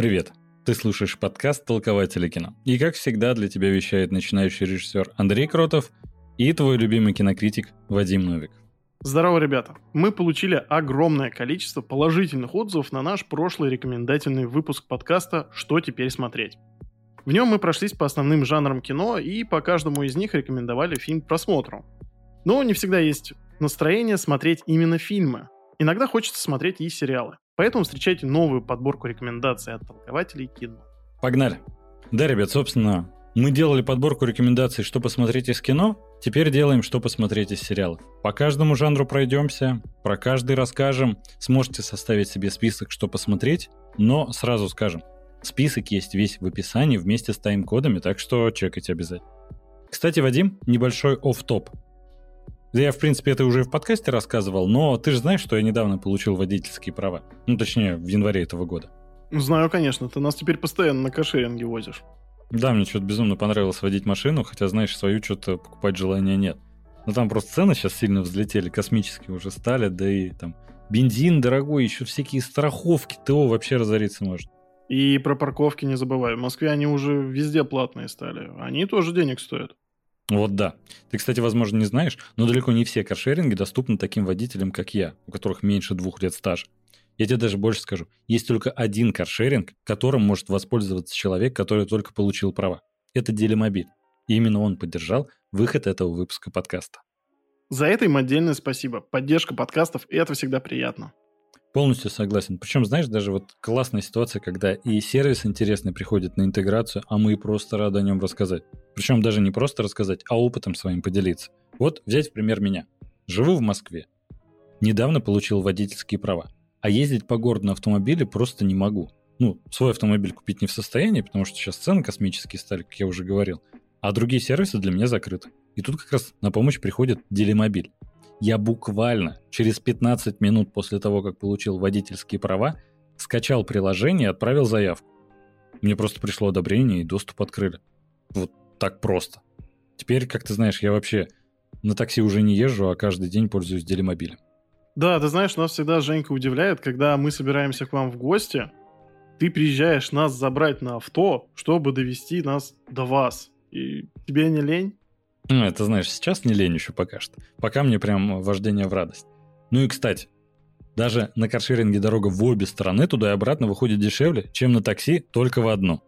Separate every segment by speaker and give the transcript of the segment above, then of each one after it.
Speaker 1: Привет! Ты слушаешь подкаст «Толкователи кино». И, как всегда, для тебя вещает начинающий режиссер Андрей Кротов и твой любимый кинокритик Вадим Новик.
Speaker 2: Здорово, ребята! Мы получили огромное количество положительных отзывов на наш прошлый рекомендательный выпуск подкаста «Что теперь смотреть?». В нем мы прошлись по основным жанрам кино и по каждому из них рекомендовали фильм к просмотру. Но не всегда есть настроение смотреть именно фильмы. Иногда хочется смотреть и сериалы. Поэтому встречайте новую подборку рекомендаций от толкователей кино.
Speaker 1: Погнали! Да, ребят, собственно, мы делали подборку рекомендаций, что посмотреть из кино, теперь делаем, что посмотреть из сериалов. По каждому жанру пройдемся, про каждый расскажем, сможете составить себе список, что посмотреть, но сразу скажем, список есть весь в описании вместе с тайм-кодами, так что чекайте обязательно. Кстати, Вадим, небольшой Я, в принципе, это уже в подкасте рассказывал, но ты же знаешь, что я недавно получил водительские права. Ну, точнее, в январе этого года.
Speaker 2: Знаю, конечно. Ты нас теперь постоянно на кошеринге возишь.
Speaker 1: Да, мне что-то безумно понравилось водить машину, хотя, знаешь, свою что-то покупать желания нет. Но там просто цены сейчас сильно взлетели, космические уже стали, да и там бензин дорогой, еще всякие страховки, ТО вообще разориться может.
Speaker 2: И про парковки не забывай. В Москве они уже везде платные стали. Они тоже денег стоят.
Speaker 1: Вот да. Ты, кстати, возможно, не знаешь, но далеко не все каршеринги доступны таким водителям, как я, у которых меньше двух лет стажа. Я тебе даже больше скажу. Есть только один каршеринг, которым может воспользоваться человек, который только получил права. Это Делимобиль. И именно он поддержал выход этого выпуска подкаста.
Speaker 2: За это им отдельное спасибо. Поддержка подкастов – это всегда приятно.
Speaker 1: Полностью согласен. Причем, знаешь, даже вот классная ситуация, когда и сервис интересный приходит на интеграцию, а мы просто рады о нем рассказать. Причем даже не просто рассказать, а опытом своим поделиться. Вот взять в пример меня. Живу в Москве. Недавно получил водительские права. А ездить по городу на автомобиле просто не могу. Ну, свой автомобиль купить не в состоянии, потому что сейчас цены космические стали, как я уже говорил. А другие сервисы для меня закрыты. И тут как раз на помощь приходит Делимобиль. Я буквально через 15 минут после того, как получил водительские права, скачал приложение и отправил заявку. Мне просто пришло одобрение и доступ открыли. Вот так просто. Теперь, как ты знаешь, я вообще на такси уже не езжу, а каждый день пользуюсь делимобилем.
Speaker 2: Да, ты знаешь, нас всегда Женька удивляет, когда мы собираемся к вам в гости, ты приезжаешь нас забрать на авто, чтобы довести нас до вас. И тебе не лень?
Speaker 1: Ну, это знаешь, сейчас не лень еще пока что. Пока мне прям вождение в радость. Ну и, кстати, даже на каршеринге дорога в обе стороны туда и обратно выходит дешевле, чем на такси только в одну.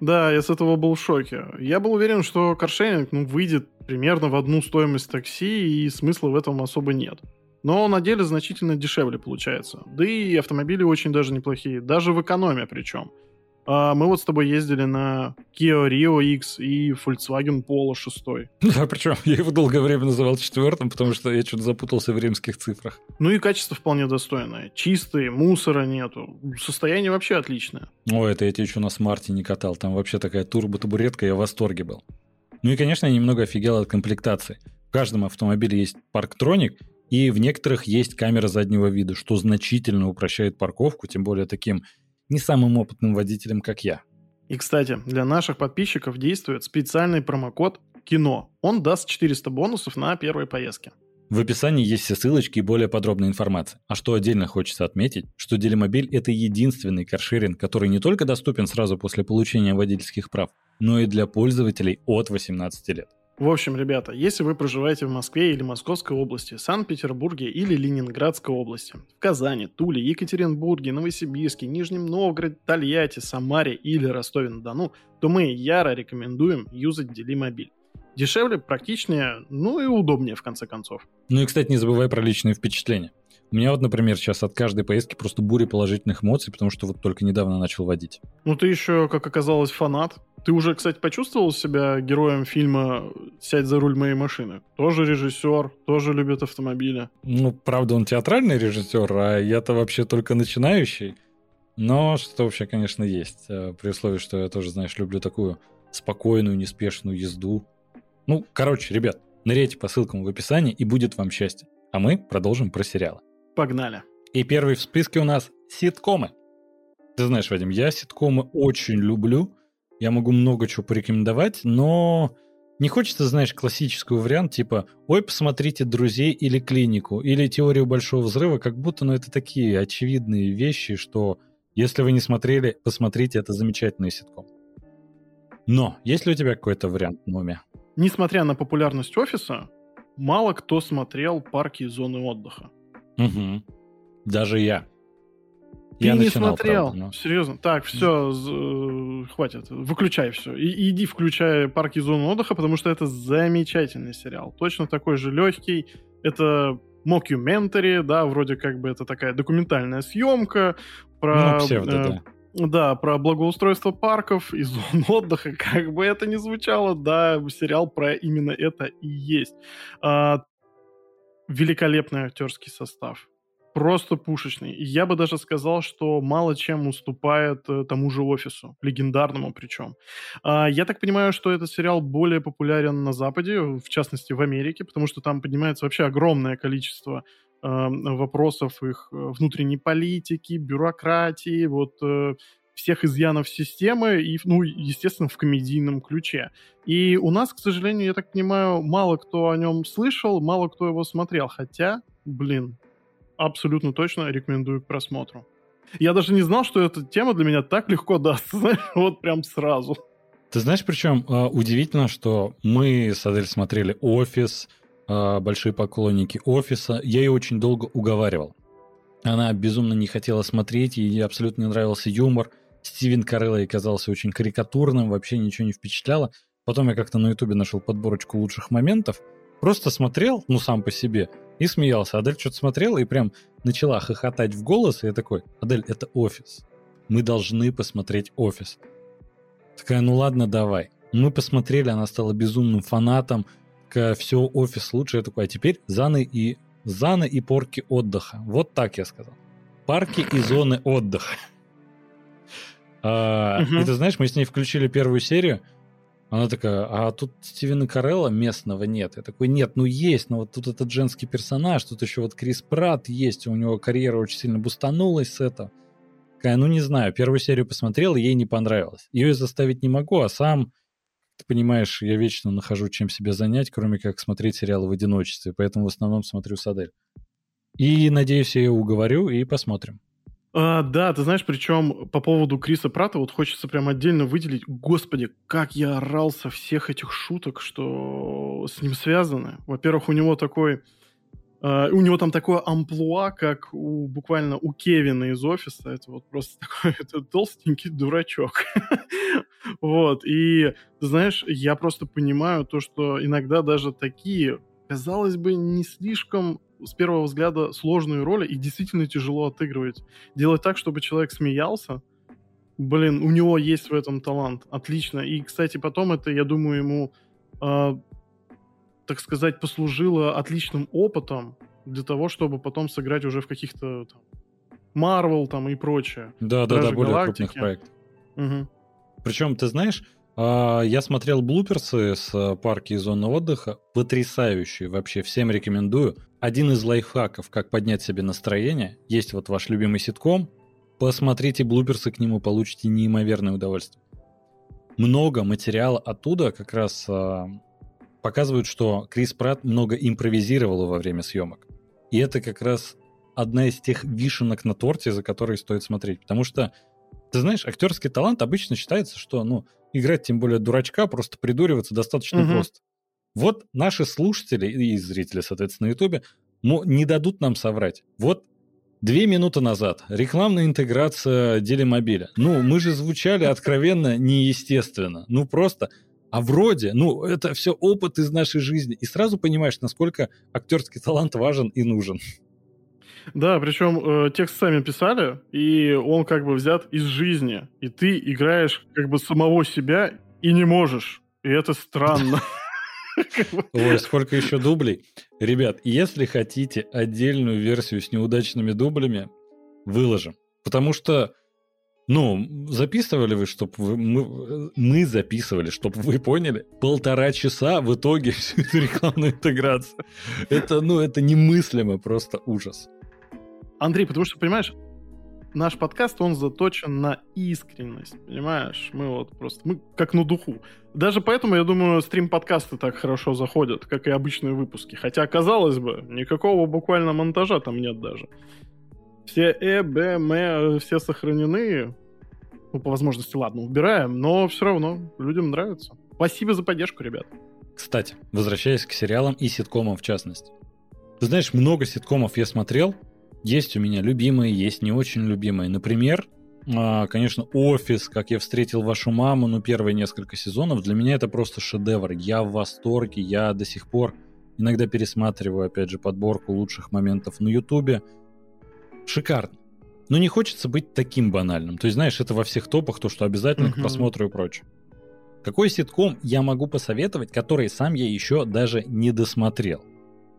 Speaker 2: Да, я с этого был в шоке. Я был уверен, что каршеринг ну, выйдет примерно в одну стоимость такси, и смысла в этом особо нет. Но на деле значительно дешевле получается. Да и автомобили очень даже неплохие, даже в экономе причем. А мы вот с тобой ездили на Kia Rio X и Volkswagen Polo 6.
Speaker 1: Да, причем я его долгое время называл четвертым, потому что я что-то запутался в римских цифрах.
Speaker 2: Ну и качество вполне достойное. Чистые, мусора нету. Состояние вообще отличное.
Speaker 1: О, это я тебе еще на смарте не катал. Там вообще такая турбо-табуретка, я в восторге был. Ну и, конечно, я немного офигел от комплектации. В каждом автомобиле есть парктроник, и в некоторых есть камера заднего вида, что значительно упрощает парковку, тем более таким не самым опытным водителем, как я.
Speaker 2: И, кстати, для наших подписчиков действует специальный промокод «Кино». Он даст 400 бонусов на первые поездки.
Speaker 1: В описании есть все ссылочки и более подробная информация. А что отдельно хочется отметить, что Делимобиль – это единственный каршеринг, который не только доступен сразу после получения водительских прав, но и для пользователей от 18 лет.
Speaker 2: В общем, ребята, если вы проживаете в Москве или Московской области, Санкт-Петербурге или Ленинградской области, в Казани, Туле, Екатеринбурге, Новосибирске, Нижнем Новгороде, Тольятти, Самаре или Ростове-на-Дону, то мы яро рекомендуем юзать Делимобиль. Дешевле, практичнее, ну и удобнее в конце концов.
Speaker 1: Ну и, кстати, не забывай про личные впечатления. У меня вот, например, сейчас от каждой поездки просто буря положительных эмоций, потому что вот только недавно начал водить.
Speaker 2: Ну ты еще, как оказалось, фанат. Ты уже, кстати, почувствовал себя героем фильма «Сядь за руль моей машины»? Тоже режиссер, тоже любит автомобили.
Speaker 1: Ну, правда, он театральный режиссер, а я-то вообще только начинающий. Но что вообще, конечно, есть. Э, при условии, что я тоже, знаешь, люблю такую спокойную, неспешную езду. Ну, короче, ребят, ныряйте по ссылкам в описании, и будет вам счастье. А мы продолжим про сериалы.
Speaker 2: Погнали.
Speaker 1: И первый в списке у нас ситкомы. Ты знаешь, Вадим, я ситкомы очень люблю. Я могу много чего порекомендовать, но не хочется, знаешь, классическую вариант, типа «Ой, посмотрите «Друзей» или «Клинику», или «Теорию большого взрыва», как будто, ну, это такие очевидные вещи, что Если вы не смотрели, посмотрите, это замечательный ситком. Но есть ли у тебя какой-то вариант на уме?
Speaker 2: Несмотря на популярность офиса, мало кто смотрел парки и зоны отдыха.
Speaker 1: Угу. Даже я.
Speaker 2: Ты я не начинал, смотрел. Правда, но... Серьезно? Так, все, э, хватит. Выключай все. И, иди включай парки и зоны отдыха, потому что это замечательный сериал. Точно такой же легкий. Это мокюментари, да, вроде как бы это такая документальная съемка про... Ну, псевдо, э, да да, про благоустройство парков и зон отдыха, как бы это ни звучало, да, сериал про именно это и есть. А, великолепный актерский состав. Просто пушечный. Я бы даже сказал, что мало чем уступает э, тому же офису, легендарному причем. А, я так понимаю, что этот сериал более популярен на Западе, в частности в Америке, потому что там поднимается вообще огромное количество вопросов их э, внутренней политики, бюрократии, вот э, всех изъянов системы и, ну, естественно, в комедийном ключе. И у нас, к сожалению, я так понимаю, мало кто о нем слышал, мало кто его смотрел. Хотя, блин, абсолютно точно рекомендую к просмотру. Я даже не знал, что эта тема для меня так легко дастся, вот прям сразу.
Speaker 1: Ты знаешь, причем а, удивительно, что мы с Адель смотрели «Офис», а, большие поклонники офиса. Я ее очень долго уговаривал. Она безумно не хотела смотреть, ей абсолютно не нравился юмор. Стивен Карелла ей казался очень карикатурным, вообще ничего не впечатляло. Потом я как-то на ютубе нашел подборочку лучших моментов, просто смотрел, ну, сам по себе, и смеялся. Адель что-то смотрела и прям начала хохотать в голос, и я такой, Адель, это офис. Мы должны посмотреть офис. Такая, ну ладно, давай. Мы посмотрели, она стала безумным фанатом, все, офис лучше. Я такой, а теперь заны и заны и порки отдыха. Вот так я сказал. Парки и зоны отдыха. А, и ты знаешь, мы с ней включили первую серию. Она такая, а тут Стивена Карелла местного нет. Я такой, нет, ну есть, но вот тут этот женский персонаж, тут еще вот Крис Пратт есть, у него карьера очень сильно бустанулась с этого. Такая, ну не знаю, первую серию посмотрел, ей не понравилось. Ее заставить не могу, а сам ты понимаешь, я вечно нахожу чем себя занять, кроме как смотреть сериалы в одиночестве, поэтому в основном смотрю с Адель. И, надеюсь, я ее уговорю, и посмотрим.
Speaker 2: А, да, ты знаешь, причем по поводу Криса Прата вот хочется прям отдельно выделить. Господи, как я орал со всех этих шуток, что с ним связаны. Во-первых, у него такой Uh, у него там такое амплуа, как у, буквально у Кевина из офиса. Это вот просто такой это толстенький дурачок. вот. И, знаешь, я просто понимаю то, что иногда даже такие, казалось бы, не слишком с первого взгляда сложные роли и действительно тяжело отыгрывать. Делать так, чтобы человек смеялся, блин, у него есть в этом талант. Отлично. И, кстати, потом это, я думаю, ему uh, так сказать, послужило отличным опытом для того, чтобы потом сыграть уже в каких-то Марвел там и прочее.
Speaker 1: Да, да, да, более Галактики. крупных проектов. Угу. Причем, ты знаешь, я смотрел блуперсы с а, парки и зоны отдыха, потрясающие вообще, всем рекомендую. Один из лайфхаков, как поднять себе настроение, есть вот ваш любимый ситком, посмотрите блуперсы к нему, получите неимоверное удовольствие. Много материала оттуда как раз а, показывают, что Крис Пратт много импровизировал во время съемок. И это как раз одна из тех вишенок на торте, за которые стоит смотреть. Потому что, ты знаешь, актерский талант обычно считается, что, ну, играть тем более дурачка, просто придуриваться достаточно угу. просто. Вот наши слушатели и зрители, соответственно, на Ютубе не дадут нам соврать. Вот Две минуты назад. Рекламная интеграция Делимобиля. Ну, мы же звучали откровенно неестественно. Ну, просто а вроде, ну, это все опыт из нашей жизни. И сразу понимаешь, насколько актерский талант важен и нужен.
Speaker 2: Да, причем э, текст сами писали, и он как бы взят из жизни. И ты играешь как бы самого себя и не можешь. И это странно.
Speaker 1: Ой, сколько еще дублей. Ребят, если хотите отдельную версию с неудачными дублями, выложим. Потому что ну, записывали вы, чтобы вы, мы, мы записывали, чтобы вы поняли, полтора часа в итоге всю эту рекламную интеграцию. Это, ну, это немыслимо, просто ужас.
Speaker 2: Андрей, потому что, понимаешь, наш подкаст, он заточен на искренность, понимаешь? Мы вот просто, мы как на духу. Даже поэтому, я думаю, стрим-подкасты так хорошо заходят, как и обычные выпуски. Хотя, казалось бы, никакого буквально монтажа там нет даже. Все э, б, м, все сохранены. Ну, по возможности, ладно, убираем, но все равно людям нравится. Спасибо за поддержку, ребят.
Speaker 1: Кстати, возвращаясь к сериалам и ситкомам в частности. Ты знаешь, много ситкомов я смотрел. Есть у меня любимые, есть не очень любимые. Например, а, конечно, «Офис», «Как я встретил вашу маму», ну, первые несколько сезонов, для меня это просто шедевр. Я в восторге, я до сих пор иногда пересматриваю, опять же, подборку лучших моментов на Ютубе. Шикарно. Но не хочется быть таким банальным. То есть, знаешь, это во всех топах, то, что обязательно к просмотру и прочее. Какой ситком я могу посоветовать, который сам я еще даже не досмотрел?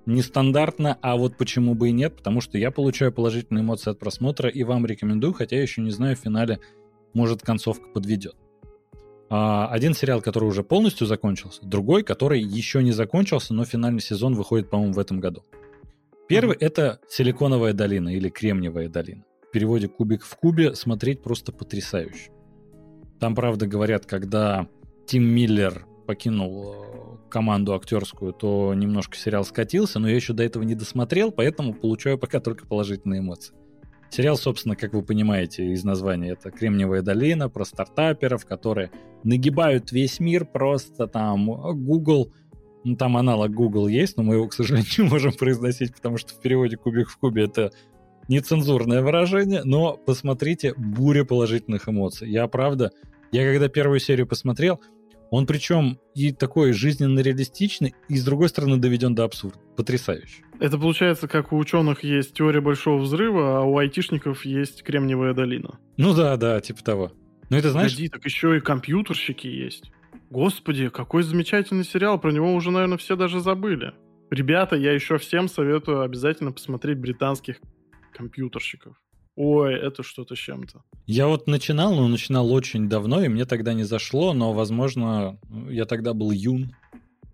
Speaker 1: Нестандартно, а вот почему бы и нет, потому что я получаю положительные эмоции от просмотра и вам рекомендую, хотя я еще не знаю, в финале, может, концовка подведет. А, один сериал, который уже полностью закончился, другой, который еще не закончился, но финальный сезон выходит, по-моему, в этом году. Первый mm-hmm. это Силиконовая долина или Кремниевая долина. В переводе Кубик в кубе смотреть просто потрясающе. Там, правда, говорят, когда Тим Миллер покинул э, команду актерскую, то немножко сериал скатился, но я еще до этого не досмотрел, поэтому получаю пока только положительные эмоции. Сериал, собственно, как вы понимаете из названия, это «Кремниевая долина» про стартаперов, которые нагибают весь мир просто там Google, ну там аналог Google есть, но мы его, к сожалению, не можем произносить, потому что в переводе «Кубик в кубе» это нецензурное выражение, но посмотрите, буря положительных эмоций. Я, правда, я когда первую серию посмотрел, он причем и такой жизненно реалистичный, и с другой стороны доведен до абсурда. Потрясающе.
Speaker 2: Это получается, как у ученых есть теория большого взрыва, а у айтишников есть Кремниевая долина.
Speaker 1: Ну да, да, типа того. Но это знаешь...
Speaker 2: Погоди, так еще и компьютерщики есть. Господи, какой замечательный сериал, про него уже, наверное, все даже забыли. Ребята, я еще всем советую обязательно посмотреть британских компьютерщиков. Ой, это что-то с чем-то.
Speaker 1: Я вот начинал, но начинал очень давно, и мне тогда не зашло, но, возможно, я тогда был юн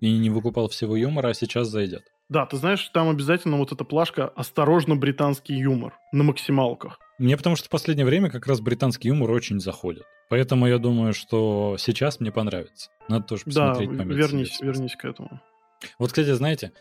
Speaker 1: и не выкупал всего юмора, а сейчас зайдет.
Speaker 2: Да, ты знаешь, там обязательно вот эта плашка «Осторожно, британский юмор» на максималках.
Speaker 1: Мне потому что в последнее время как раз британский юмор очень заходит. Поэтому я думаю, что сейчас мне понравится. Надо тоже посмотреть.
Speaker 2: Да, вернись, вернись к этому.
Speaker 1: Вот, кстати, знаете,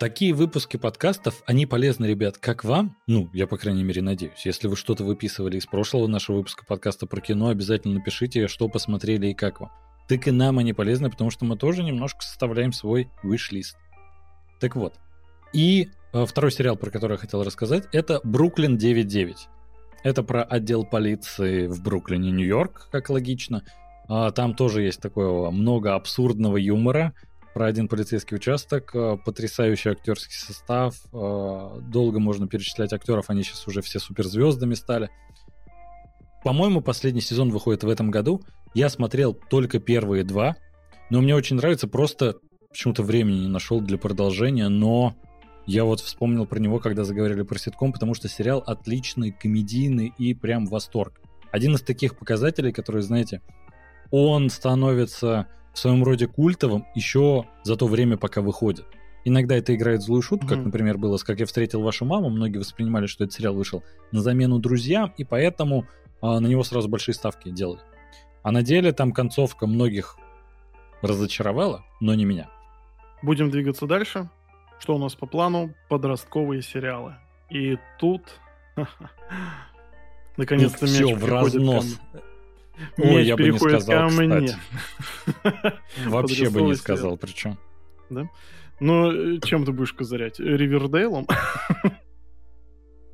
Speaker 1: Такие выпуски подкастов, они полезны, ребят, как вам, ну, я, по крайней мере, надеюсь. Если вы что-то выписывали из прошлого нашего выпуска подкаста про кино, обязательно напишите, что посмотрели и как вам. Так и нам они полезны, потому что мы тоже немножко составляем свой wish-лист. Так вот. И э, второй сериал, про который я хотел рассказать, это «Бруклин 9.9». Это про отдел полиции в Бруклине, Нью-Йорк, как логично. А, там тоже есть такое много абсурдного юмора – про один полицейский участок, э, потрясающий актерский состав, э, долго можно перечислять актеров, они сейчас уже все суперзвездами стали. По-моему, последний сезон выходит в этом году. Я смотрел только первые два, но мне очень нравится, просто почему-то времени не нашел для продолжения, но я вот вспомнил про него, когда заговорили про ситком, потому что сериал отличный, комедийный и прям восторг. Один из таких показателей, которые, знаете, он становится в своем роде культовым еще за то время, пока выходит. Иногда это играет злую шутку, mm-hmm. как, например, было с «Как я встретил вашу маму». Многие воспринимали, что этот сериал вышел на замену друзьям, и поэтому а, на него сразу большие ставки делали. А на деле там концовка многих разочаровала, но не меня.
Speaker 2: Будем двигаться дальше. Что у нас по плану? Подростковые сериалы. И тут...
Speaker 1: Наконец-то все в разнос. Ой, я бы не сказал, кстати. Вообще бы не сказал, причем.
Speaker 2: Да? Ну, э, чем ты будешь козырять? Ривердейлом?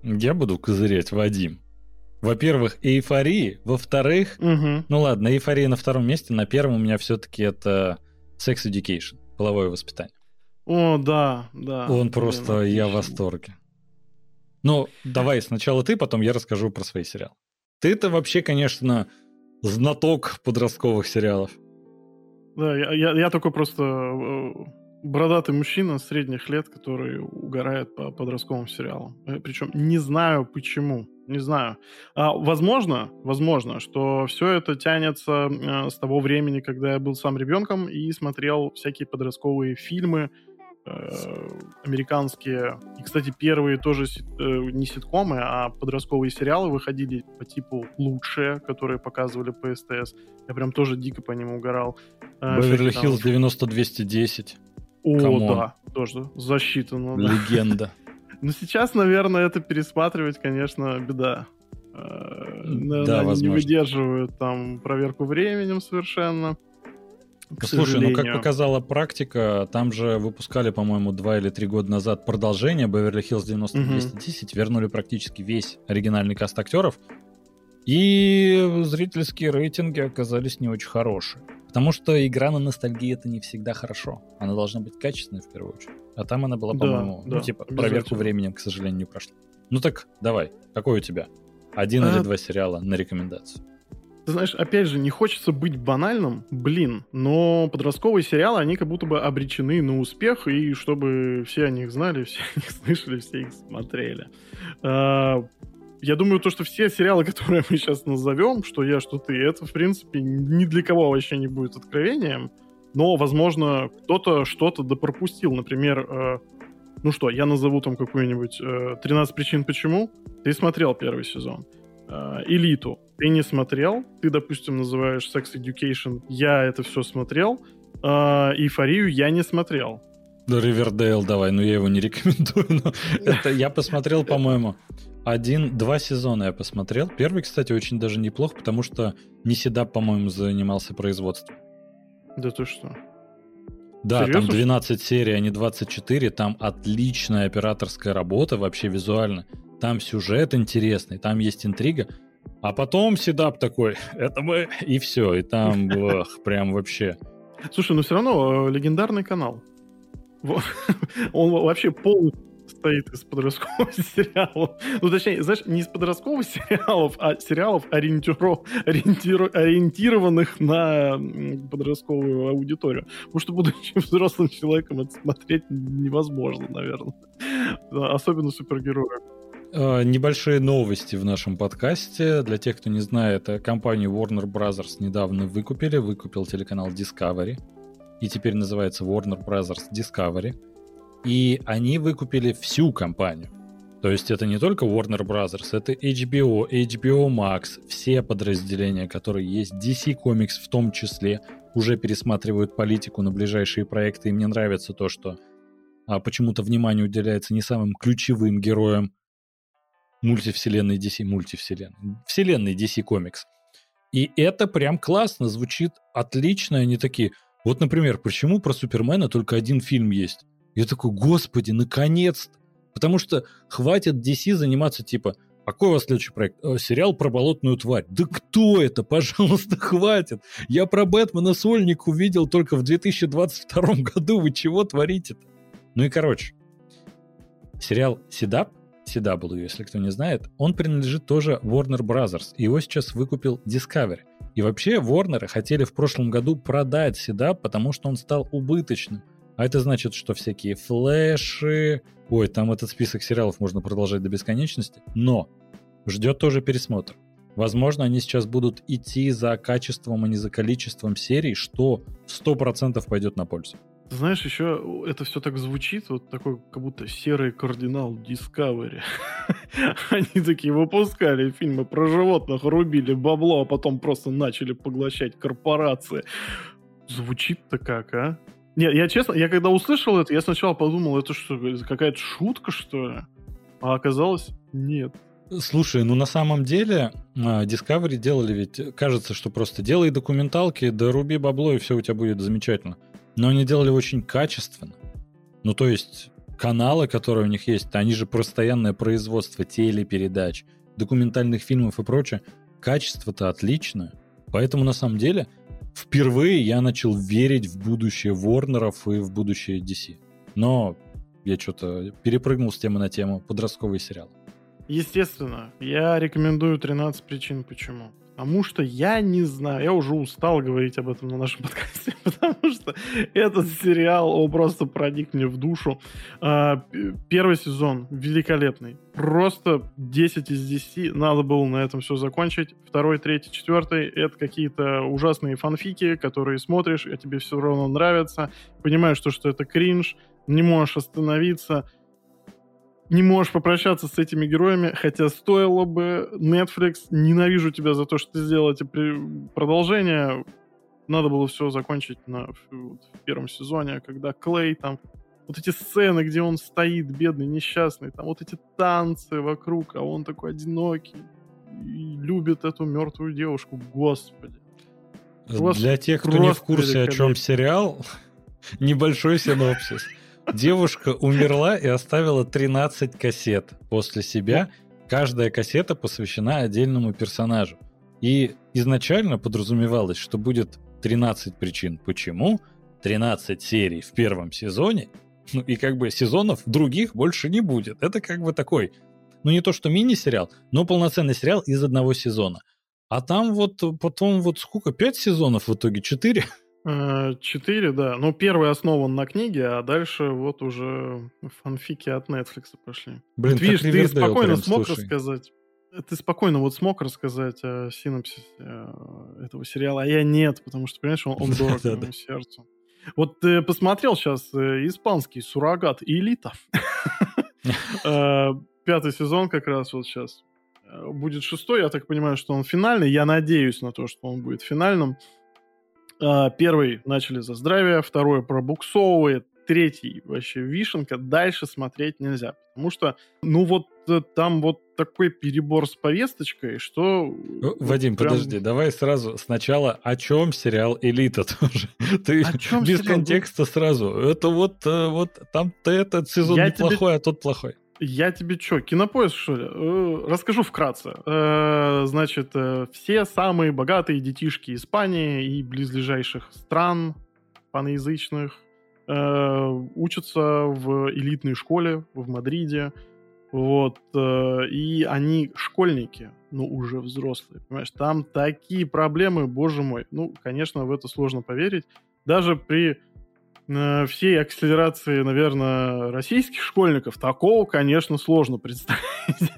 Speaker 1: Я буду козырять, Вадим. Во-первых, эйфории. Во-вторых, угу. ну ладно, эйфория на втором месте. На первом у меня все-таки это Sex Education, половое воспитание.
Speaker 2: О, да, да.
Speaker 1: Он просто, я в восторге. Ну, давай сначала ты, потом я расскажу про свои сериалы. Ты-то вообще, конечно, знаток подростковых сериалов.
Speaker 2: Да, я, я, я такой просто э, бородатый мужчина средних лет, который угорает по подростковым сериалам. Э, Причем не знаю почему. Не знаю. А, возможно, возможно, что все это тянется э, с того времени, когда я был сам ребенком и смотрел всякие подростковые фильмы, американские, и, кстати, первые тоже э, не ситкомы, а подростковые сериалы выходили по типу «Лучшие», которые показывали по СТС. Я прям тоже дико по ним угорал.
Speaker 1: Э, Беверли Хиллз 90-210.
Speaker 2: О, Come on. да, тоже засчитано.
Speaker 1: Легенда.
Speaker 2: Ну, сейчас, наверное, это пересматривать, конечно, беда. Э, наверное, да, они не выдерживают там проверку временем совершенно.
Speaker 1: Слушай, ну как показала практика, там же выпускали, по-моему, два или три года назад продолжение Beverly Hills 90210, угу. вернули практически весь оригинальный каст актеров, и зрительские рейтинги оказались не очень хорошие. Потому что игра на ностальгии это не всегда хорошо. Она должна быть качественной в первую очередь. А там она была, по-моему, да, ну, типа, проверку временем, к сожалению, не прошла. Ну так, давай, какой у тебя? Один а... или два сериала на рекомендацию?
Speaker 2: Ты знаешь, опять же, не хочется быть банальным, блин, но подростковые сериалы, они как будто бы обречены на успех, и чтобы все о них знали, все о них слышали, все их смотрели. А, я думаю, то, что все сериалы, которые мы сейчас назовем, что я, что ты, это, в принципе, ни для кого вообще не будет откровением, но, возможно, кто-то что-то допропустил. Например, э, ну что, я назову там какую-нибудь э, «13 причин почему». Ты смотрел первый сезон. Э, «Элиту» ты не смотрел, ты, допустим, называешь Sex Education, я это все смотрел, э, Эйфорию я не смотрел.
Speaker 1: Да, Ривердейл давай, но я его не рекомендую. Но это я посмотрел, по-моему, один, два сезона я посмотрел. Первый, кстати, очень даже неплох, потому что Ниседап, по-моему, занимался производством.
Speaker 2: Да ты что?
Speaker 1: Да, Серьезно? там 12 серий, а не 24. Там отличная операторская работа вообще визуально. Там сюжет интересный, там есть интрига. А потом Седап такой, это мы, и все, и там ох, прям вообще.
Speaker 2: Слушай, ну все равно э, легендарный канал. Он вообще полностью состоит из подростковых сериалов. Ну, точнее, знаешь, не из подростковых сериалов, а сериалов, ориентиро, ориентиро, ориентированных на подростковую аудиторию. Потому что, будучи взрослым человеком, это смотреть невозможно, наверное. Особенно супергероев.
Speaker 1: А, небольшие новости в нашем подкасте. Для тех, кто не знает, компанию Warner Brothers недавно выкупили. Выкупил телеканал Discovery. И теперь называется Warner Brothers Discovery. И они выкупили всю компанию. То есть это не только Warner Brothers, это HBO, HBO Max, все подразделения, которые есть, DC Comics в том числе, уже пересматривают политику на ближайшие проекты. И мне нравится то, что а, почему-то внимание уделяется не самым ключевым героям мультивселенной DC, мультивселенной, вселенной DC Comics. И это прям классно, звучит отлично. Они такие, вот, например, почему про Супермена только один фильм есть? Я такой, господи, наконец-то! Потому что хватит DC заниматься типа, какой у вас следующий проект? Э, сериал про болотную тварь. Да кто это? Пожалуйста, хватит. Я про Бэтмена Сольник увидел только в 2022 году. Вы чего творите-то? Ну и короче, сериал Седап, CW, если кто не знает, он принадлежит тоже Warner Brothers. И его сейчас выкупил Discovery. И вообще Warner хотели в прошлом году продать Седап, потому что он стал убыточным. А это значит, что всякие флеши... Ой, там этот список сериалов можно продолжать до бесконечности. Но ждет тоже пересмотр. Возможно, они сейчас будут идти за качеством, а не за количеством серий, что 100% пойдет на пользу.
Speaker 2: Знаешь, еще это все так звучит, вот такой, как будто серый кардинал Discovery. Они такие выпускали фильмы про животных, рубили бабло, а потом просто начали поглощать корпорации. Звучит-то как, а? Нет, я честно, я когда услышал это, я сначала подумал, это что, какая-то шутка, что ли? А оказалось, нет.
Speaker 1: Слушай, ну на самом деле а, Discovery делали ведь, кажется, что просто делай документалки, да руби бабло, и все у тебя будет замечательно. Но они делали очень качественно. Ну то есть каналы, которые у них есть, они же постоянное производство телепередач, документальных фильмов и прочее. Качество-то отличное. Поэтому на самом деле впервые я начал верить в будущее Ворнеров и в будущее DC. Но я что-то перепрыгнул с темы на тему подростковый сериал.
Speaker 2: Естественно, я рекомендую 13 причин почему. Потому что я не знаю, я уже устал говорить об этом на нашем подкасте, потому что этот сериал, он просто проник мне в душу. А, первый сезон великолепный. Просто 10 из 10. Надо было на этом все закончить. Второй, третий, четвертый — это какие-то ужасные фанфики, которые смотришь, и тебе все равно нравятся. Понимаешь, что, что это кринж, не можешь остановиться не можешь попрощаться с этими героями, хотя стоило бы. Netflix, ненавижу тебя за то, что ты сделал эти продолжения. Надо было все закончить на, в, в первом сезоне, когда Клей там вот эти сцены, где он стоит, бедный, несчастный, там вот эти танцы вокруг, а он такой одинокий и любит эту мертвую девушку, господи.
Speaker 1: Просто, Для тех, кто не в курсе, о чем сериал, небольшой синопсис. Девушка умерла и оставила 13 кассет после себя. Каждая кассета посвящена отдельному персонажу. И изначально подразумевалось, что будет 13 причин почему, 13 серий в первом сезоне, ну и как бы сезонов других больше не будет. Это как бы такой, ну не то что мини-сериал, но полноценный сериал из одного сезона. А там вот потом вот сколько, 5 сезонов в итоге, 4?
Speaker 2: Э, четыре, да. Ну, первый основан на книге, а дальше вот уже фанфики от Netflix пошли.
Speaker 1: Блин,
Speaker 2: вот, видишь, ты спокойно прям, смог слушай. рассказать. Ты спокойно вот смог рассказать о синопсисе э, этого сериала, а я нет, потому что, понимаешь, он, он дорог моему сердцу. Вот ты посмотрел сейчас э, испанский суррогат «Элита». Пятый сезон как раз вот сейчас будет шестой. Я так понимаю, что он финальный. Я надеюсь на то, что он будет финальным. А, первый начали за здравие, второй пробуксовывает, третий вообще вишенка, дальше смотреть нельзя. Потому что, ну вот э, там вот такой перебор с повесточкой, что...
Speaker 1: Вадим, прям... подожди, давай сразу сначала о чем сериал «Элита» тоже. Ты без сериал? контекста сразу. Это вот, э, вот там-то этот сезон Я неплохой, тебе... а тот плохой.
Speaker 2: Я тебе что, кинопоиск, что ли? Э, расскажу вкратце. Э, значит, э, все самые богатые детишки Испании и близлежащих стран паноязычных учатся в элитной школе в Мадриде. Вот. И они школьники, но уже взрослые. Понимаешь, там такие проблемы, боже мой. Ну, конечно, в это сложно поверить. Даже при всей акселерации, наверное, российских школьников, такого, конечно, сложно представить.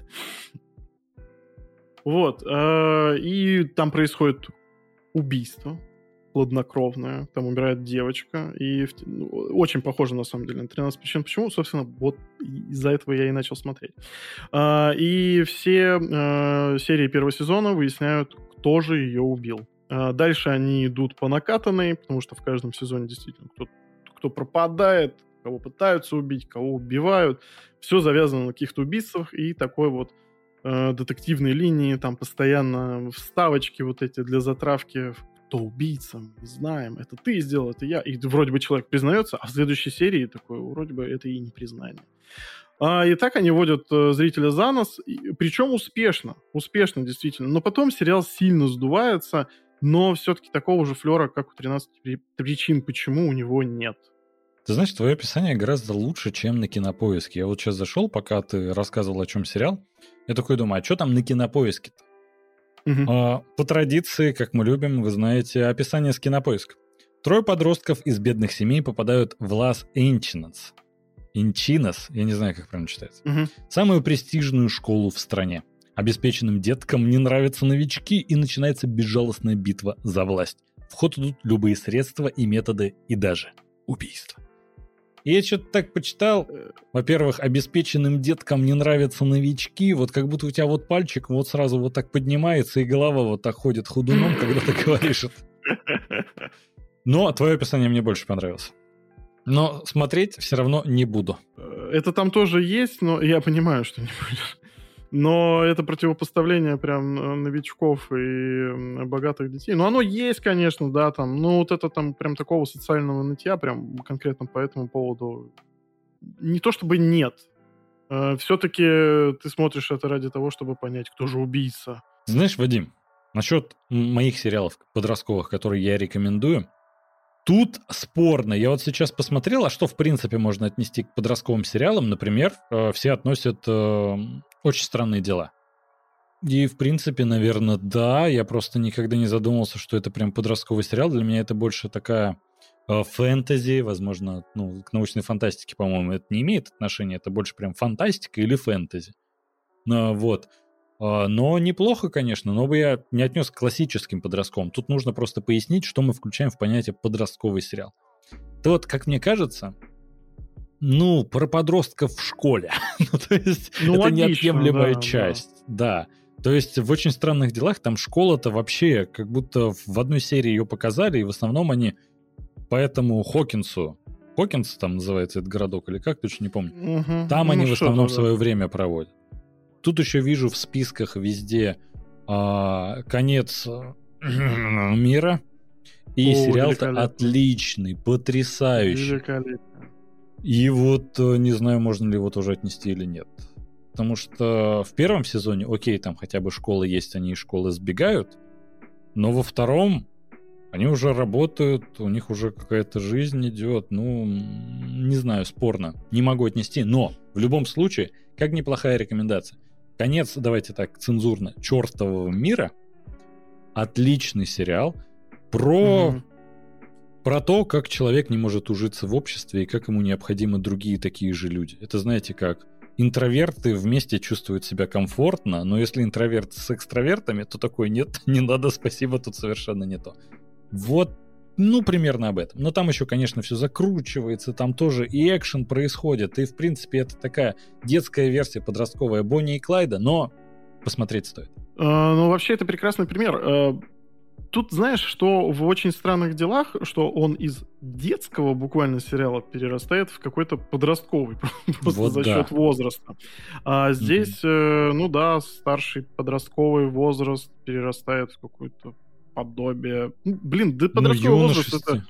Speaker 2: Вот. Э, и там происходит убийство хладнокровное. Там умирает девочка. И ну, очень похоже, на самом деле, на 13 причин. Почему? Собственно, вот из-за этого я и начал смотреть. Э, и все э, серии первого сезона выясняют, кто же ее убил. Дальше они идут по накатанной, потому что в каждом сезоне действительно кто-то кто пропадает, кого пытаются убить, кого убивают. Все завязано на каких-то убийствах и такой вот э, детективной линии, там постоянно вставочки вот эти для затравки, кто убийца, мы знаем, это ты сделал, это я. И вроде бы человек признается, а в следующей серии такой, вроде бы это и не признание. А, и так они водят э, зрителя за нос, причем успешно, успешно действительно. Но потом сериал сильно сдувается, но все-таки такого же флера, как у 13 причин, почему у него нет.
Speaker 1: Ты знаешь, твое описание гораздо лучше, чем на кинопоиске. Я вот сейчас зашел, пока ты рассказывал, о чем сериал. Я такой думаю, а что там на кинопоиске-то? Угу. А, по традиции, как мы любим, вы знаете, описание с кинопоиска. Трое подростков из бедных семей попадают в Лас Энчинас. Инчинас, я не знаю, как правильно читается. Угу. Самую престижную школу в стране. Обеспеченным деткам не нравятся новички, и начинается безжалостная битва за власть. В ход идут любые средства и методы, и даже убийства. Я что-то так почитал. Во-первых, обеспеченным деткам не нравятся новички. Вот как будто у тебя вот пальчик вот сразу вот так поднимается, и голова вот так ходит худуном, когда ты говоришь это. Но твое описание мне больше понравилось. Но смотреть все равно не буду.
Speaker 2: Это там тоже есть, но я понимаю, что не будешь. Но это противопоставление прям э, новичков и богатых детей. Ну, оно есть, конечно, да, там. Ну, вот это там прям такого социального нытья прям конкретно по этому поводу не то чтобы нет. Э, Все-таки ты смотришь это ради того, чтобы понять, кто же убийца.
Speaker 1: Знаешь, Вадим, насчет моих сериалов подростковых, которые я рекомендую, Тут спорно. Я вот сейчас посмотрел, а что в принципе можно отнести к подростковым сериалам. Например, э, все относят очень странные дела. И, в принципе, наверное, да. Я просто никогда не задумывался, что это прям подростковый сериал. Для меня это больше такая э, фэнтези, возможно, ну, к научной фантастике, по-моему, это не имеет отношения. Это больше прям фантастика или фэнтези. Ну, вот. А, но неплохо, конечно, но бы я не отнес к классическим подростковым. Тут нужно просто пояснить, что мы включаем в понятие подростковый сериал. То вот, как мне кажется, ну, про подростков в школе. ну, то есть ну, это логично, неотъемлемая да, часть. Да. да. То есть в очень странных делах там школа-то вообще как будто в одной серии ее показали, и в основном они по этому Хокинсу, Покинс там называется этот городок, или как, точно не помню.
Speaker 2: Мгм.
Speaker 1: Там
Speaker 2: Ну,
Speaker 1: они в основном
Speaker 2: да.
Speaker 1: свое время проводят. Тут еще вижу в списках везде а, конец э, мира. И сериал-то отличный, потрясающий. И вот э, не знаю, можно ли его тоже отнести или нет. Потому что в первом сезоне, окей, там хотя бы школы есть, они из школы сбегают, но во втором они уже работают, у них уже какая-то жизнь идет. Ну, не знаю, спорно. Не могу отнести, но в любом случае, как неплохая рекомендация. Конец, давайте так, цензурно, чертового мира. Отличный сериал про
Speaker 2: Мгм.
Speaker 1: про то, как человек не может ужиться в обществе и как ему необходимы другие такие же люди. Это знаете как? Интроверты вместе чувствуют себя комфортно, но если интроверт с экстравертами, то такой нет, не надо, спасибо, тут совершенно не то. Вот, ну, примерно об этом. Но там еще, конечно, все закручивается, там тоже и экшен происходит, и, в принципе, это такая детская версия подростковая Бонни и Клайда, но посмотреть стоит.
Speaker 2: А, Ну, вообще, это прекрасный пример. А, Тут, знаешь, что в очень странных делах, что он из детского буквально сериала перерастает в какой-то подростковый, просто
Speaker 1: Вот
Speaker 2: за
Speaker 1: да.
Speaker 2: счет возраста. А здесь, э, ну да, старший подростковый возраст перерастает в какое-то подобие. Ну, блин, да
Speaker 1: Ну,
Speaker 2: подростковый возраст
Speaker 1: юношество.
Speaker 2: это...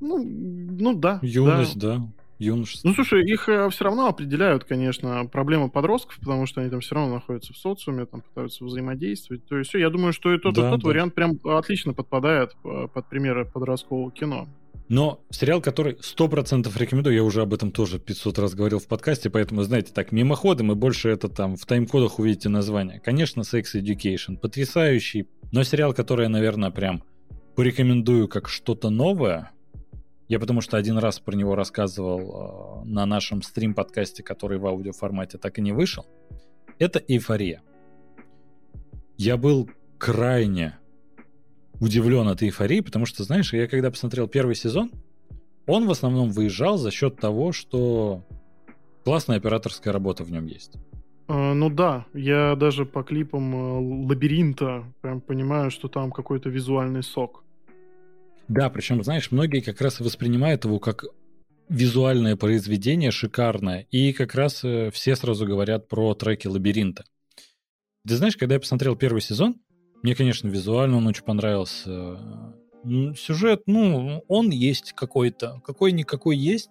Speaker 2: Ну, ну да. да.
Speaker 1: Юность, да. Юношество.
Speaker 2: Ну, слушай, их все равно определяют, конечно, проблемы подростков, потому что они там все равно находятся в социуме, там пытаются взаимодействовать. То есть все, я думаю, что и тот,
Speaker 1: Да,
Speaker 2: и тот
Speaker 1: да.
Speaker 2: вариант прям отлично подпадает э, под примеры подросткового кино.
Speaker 1: Но сериал, который 100% рекомендую, я уже об этом тоже 500 раз говорил в подкасте, поэтому, знаете, так, мимоходом, и больше это там в тайм-кодах увидите название. Конечно, Sex Education, потрясающий, но сериал, который я, наверное, прям порекомендую как что-то новое, я потому что один раз про него рассказывал э, на нашем стрим-подкасте, который в аудиоформате так и не вышел, это «Эйфория». Я был крайне удивлен этой эйфории, потому что, знаешь, я когда посмотрел первый сезон, он в основном выезжал за счет того, что классная операторская работа в нем есть.
Speaker 2: Э, ну да, я даже по клипам э, лабиринта прям понимаю, что там какой-то визуальный сок.
Speaker 1: Да, причем, знаешь, многие как раз воспринимают его как визуальное произведение шикарное, и как раз э, все сразу говорят про треки лабиринта. Ты знаешь, когда я посмотрел первый сезон, мне, конечно, визуально он очень понравился. М, Сюжет, ну, он есть какой-то, какой-никакой есть,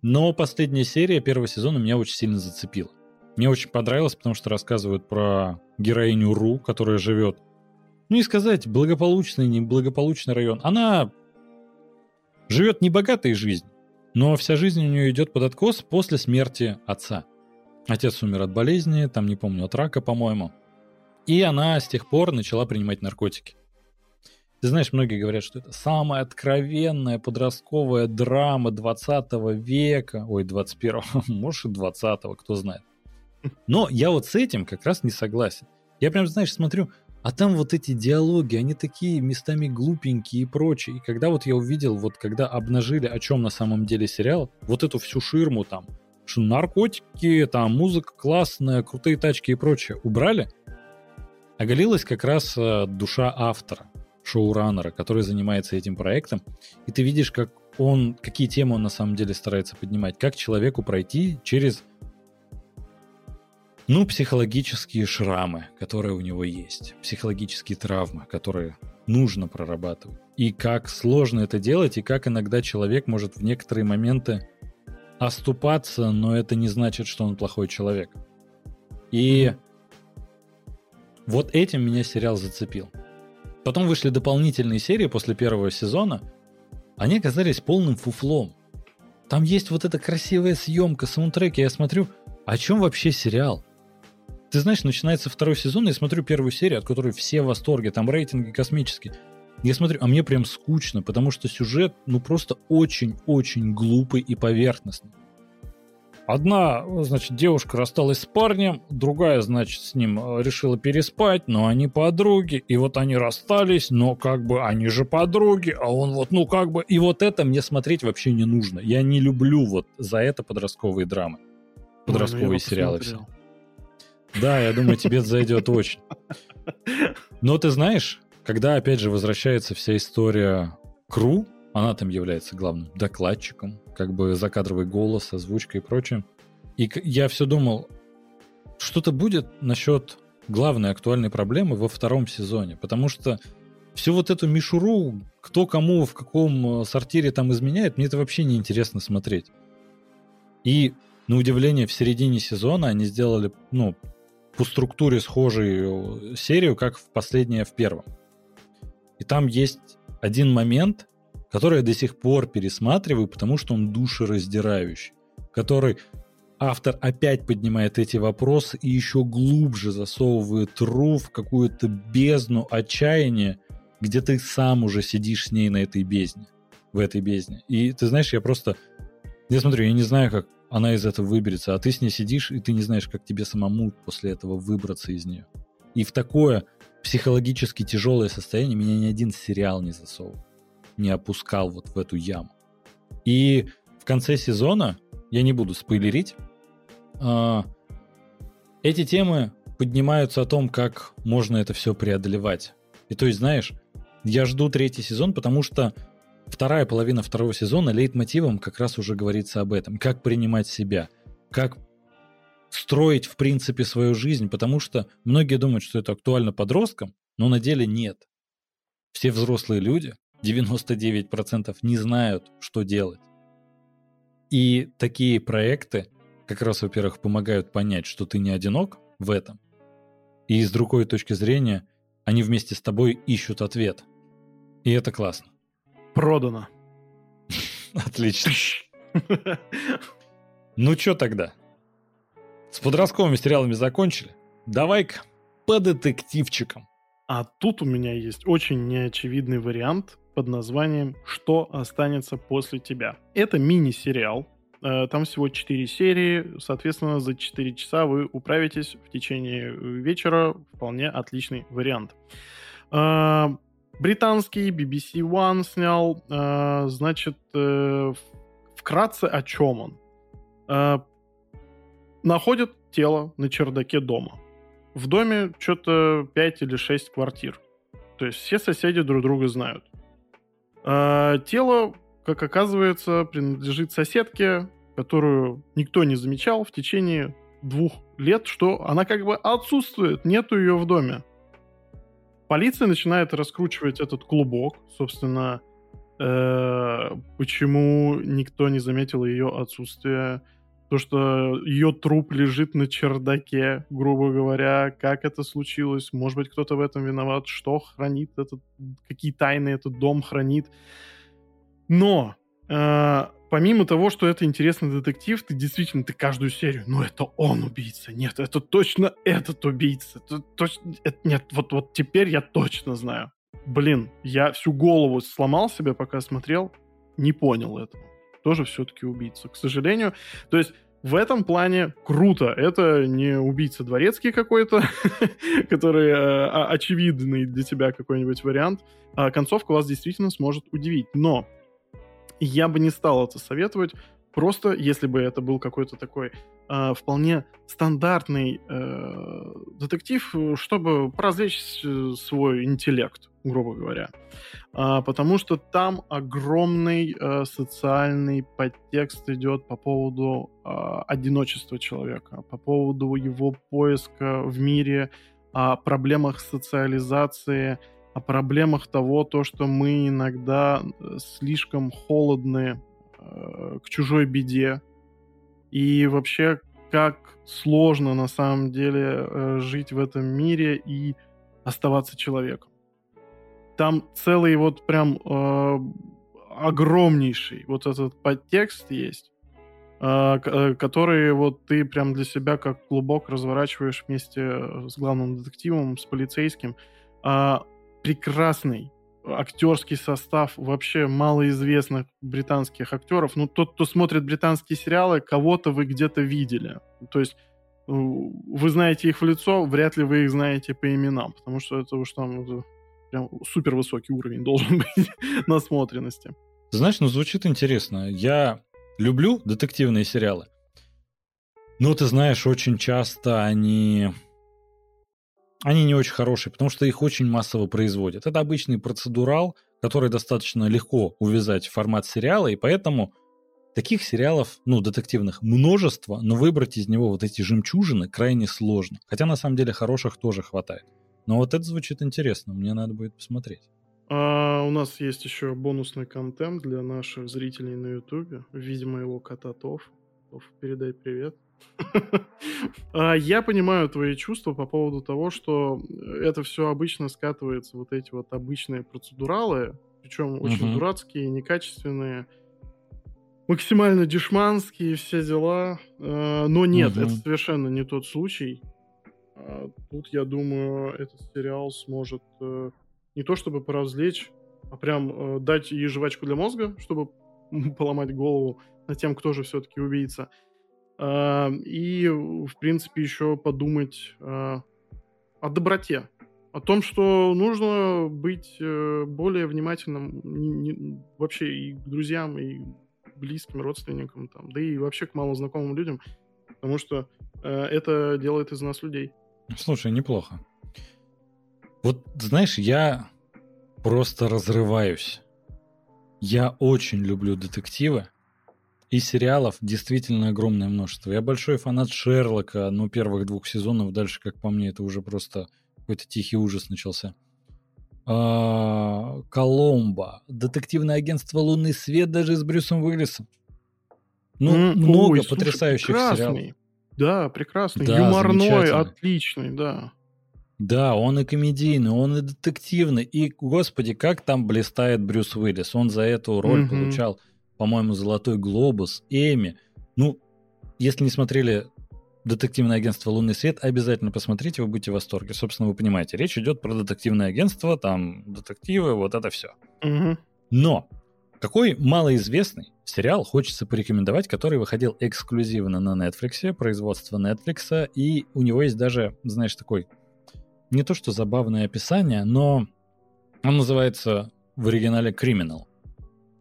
Speaker 1: но последняя серия первого сезона меня очень сильно зацепила. Мне очень понравилось, потому что рассказывают про героиню Ру, которая живет, ну не сказать, благополучный, неблагополучный район. Она живет небогатой жизнью, но вся жизнь у нее идет под откос после смерти отца. Отец умер от болезни, там не помню, от рака, по-моему. И она с тех пор начала принимать наркотики. Ты знаешь, многие говорят, что это самая откровенная подростковая драма 20 века, ой, 21 может и 20 кто знает. Но я вот с этим как раз не согласен. Я прям, знаешь, смотрю, а там вот эти диалоги, они такие местами глупенькие и прочее. И когда вот я увидел, вот когда обнажили, о чем на самом деле сериал, вот эту всю ширму там, что наркотики, там музыка классная, крутые тачки и прочее, убрали, оголилась как раз э, душа автора, шоураннера, который занимается этим проектом. И ты видишь, как он, какие темы он на самом деле старается поднимать, как человеку пройти через ну, психологические шрамы, которые у него есть, психологические травмы, которые нужно прорабатывать. И как сложно это делать, и как иногда человек может в некоторые моменты оступаться, но это не значит, что он плохой человек. И вот этим меня сериал зацепил. Потом вышли дополнительные серии после первого сезона. Они оказались полным фуфлом. Там есть вот эта красивая съемка, саундтреки. Я смотрю, о чем вообще сериал? Ты знаешь, начинается второй сезон, я смотрю первую серию, от которой все в восторге, там рейтинги космические. Я смотрю, а мне прям скучно, потому что сюжет, ну, просто очень-очень глупый и поверхностный. Одна, значит, девушка рассталась с парнем, другая, значит, с ним э, решила переспать, но они подруги, и вот они расстались, но как бы они же подруги, а он вот, ну как бы, и вот это мне смотреть вообще не нужно. Я не люблю вот за это подростковые драмы, подростковые
Speaker 2: ну бы
Speaker 1: сериалы все. Да, я думаю, тебе зайдет очень. Но ты знаешь, когда опять же возвращается вся история Кру, Она там является главным докладчиком, как бы закадровый голос, озвучка и прочее. И я все думал, что-то будет насчет главной актуальной проблемы во втором сезоне, потому что всю вот эту мишуру, кто кому в каком э, сортире там изменяет, мне это вообще не интересно смотреть. И, на удивление, в середине сезона они сделали, ну, по структуре схожую э, серию, как в последнее в первом. И там есть один момент, который я до сих пор пересматриваю, потому что он душераздирающий, который автор опять поднимает эти вопросы и еще глубже засовывает ру в какую-то бездну отчаяния, где ты сам уже сидишь с ней на этой бездне, в этой бездне. И ты знаешь, я просто, я смотрю, я не знаю, как она из этого выберется, а ты с ней сидишь, и ты не знаешь, как тебе самому после этого выбраться из нее. И в такое психологически тяжелое состояние меня ни один сериал не засовывал, не опускал вот в эту яму. И в конце сезона, я не буду спойлерить, а, эти темы поднимаются о том, как можно это все преодолевать. И то есть, знаешь, я жду третий сезон, потому что вторая половина второго сезона лейтмотивом как раз уже говорится об этом. Как принимать себя, как строить, в принципе, свою жизнь, потому что многие думают, что это актуально подросткам, но на деле нет. Все взрослые люди, 99% не знают, что делать. И такие проекты как раз, во-первых, помогают понять, что ты не одинок в этом. И с другой точки зрения, они вместе с тобой ищут ответ. И это классно.
Speaker 2: Продано.
Speaker 1: Отлично. Ну что тогда? С подростковыми сериалами закончили? Давай-ка по детективчикам.
Speaker 2: А тут у меня есть очень неочевидный вариант под названием «Что останется после тебя». Это мини-сериал, Э, там всего 4 серии, соответственно, за 4 часа вы управитесь в течение вечера. Вполне отличный вариант. Э, британский BBC One снял, э, значит, вкратце о чем он. Находят тело на чердаке дома. В доме что-то 5 или 6 квартир. То есть все соседи друг друга знают. Тело как оказывается, принадлежит соседке, которую никто не замечал в течение двух лет, что она как бы отсутствует, нету ее в доме. Полиция начинает раскручивать этот клубок, собственно, э, почему никто не заметил ее отсутствие, то, что ее труп лежит на чердаке, грубо говоря, как это случилось, может быть, кто-то в этом виноват, что хранит этот, какие тайны этот дом хранит. Но э, помимо того, что это интересный детектив, ты действительно, ты каждую серию, ну это он убийца, нет, это точно этот убийца, это точно, это, нет, вот, вот теперь я точно знаю. Блин, я всю голову сломал себе, пока смотрел, не понял этого. Тоже все-таки убийца, к сожалению. То есть в этом плане круто. Это не убийца дворецкий какой-то, который э, очевидный для тебя какой-нибудь вариант. А концовка вас действительно сможет удивить. Но я бы не стал это советовать. Просто, если бы это был какой-то такой э, вполне стандартный э, детектив, чтобы развлечь э, свой интеллект, грубо говоря. А, потому что там огромный э, социальный подтекст идет по поводу э, одиночества человека, по поводу его поиска в мире, о проблемах социализации, о проблемах того, то, что мы иногда э, слишком холодны э, к чужой беде. И вообще, как сложно на самом деле э, жить в этом мире и оставаться человеком. Там целый вот прям э, огромнейший вот этот подтекст есть, э, э который вот ты прям для себя как клубок разворачиваешь вместе с главным детективом, с полицейским. Э, прекрасный актерский состав вообще малоизвестных британских актеров. Ну, тот, кто смотрит британские сериалы, кого-то вы где-то видели. То есть э, вы знаете их в лицо, вряд ли вы их знаете по именам, потому что это уж там это прям супер высокий уровень должен быть насмотренности.
Speaker 1: Знаешь, ну звучит интересно. Я люблю детективные сериалы. Но ты знаешь, очень часто они они не очень хорошие, потому что их очень массово производят. Это обычный процедурал, который достаточно легко увязать в формат сериала, и поэтому таких сериалов, ну, детективных, множество, но выбрать из него вот эти жемчужины крайне сложно. Хотя на самом деле хороших тоже хватает. Но вот это звучит интересно, мне надо будет посмотреть.
Speaker 2: А у нас есть еще бонусный контент для наших зрителей на Ютубе в виде моего кота Тоф. Тоф, передай привет. А, я понимаю твои чувства по поводу того, что это все обычно скатывается, вот эти вот обычные процедуралы, причем очень дурацкие, некачественные, максимально дешманские все дела. А, но нет, это совершенно не тот случай. А, тут, я думаю, этот сериал сможет э, не то чтобы поразвлечь, а прям э, дать ей жвачку для мозга, чтобы поломать голову над тем, кто же все-таки убийца. А, и, в принципе, еще подумать а, о доброте. О том, что нужно быть э, более внимательным вообще и к друзьям, и близким родственникам, там, да и вообще к малознакомым людям, потому что э, это делает из нас людей.
Speaker 1: Слушай, неплохо. Вот, знаешь, я просто разрываюсь. Я очень люблю детективы, и сериалов действительно огромное множество. Я большой фанат Шерлока, но первых двух сезонов, дальше, как по мне, это уже просто какой-то тихий ужас начался. А, Коломбо, детективное агентство «Лунный свет» даже с Брюсом Уиллисом. Ну, mm, много ой, потрясающих сериалов.
Speaker 2: Да, прекрасный, да, юморной, отличный, да.
Speaker 1: Да, он и комедийный, он и детективный. И, господи, как там блистает Брюс Уиллис. Он за эту роль mm-hmm. получал по-моему, «Золотой глобус», «Эми». Ну, если не смотрели детективное агентство «Лунный свет», обязательно посмотрите, вы будете в восторге. Собственно, вы понимаете, речь идет про детективное агентство, там детективы, вот это все.
Speaker 2: Угу.
Speaker 1: Но какой малоизвестный сериал хочется порекомендовать, который выходил эксклюзивно на Netflix, производство Netflix, и у него есть даже, знаешь, такой, не то что забавное описание, но он называется в оригинале «Criminal».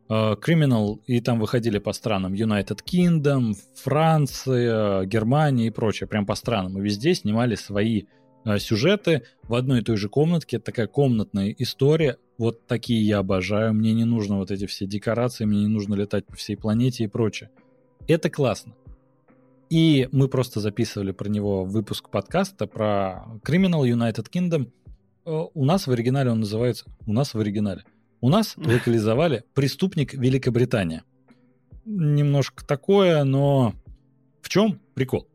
Speaker 1: Criminal, и там выходили по странам United Kingdom, Франция, Германия и прочее, прям по странам. И везде снимали свои э, сюжеты в одной и той же комнатке. Такая комнатная история. Вот такие я обожаю. Мне не нужно вот эти все декорации, мне не нужно летать по всей планете и прочее. Это классно. И мы просто записывали про него выпуск подкаста про Criminal United Kingdom. Э, у нас в оригинале он называется... У нас в оригинале – у нас локализовали «Преступник Великобритания». Немножко такое, но в чем прикол?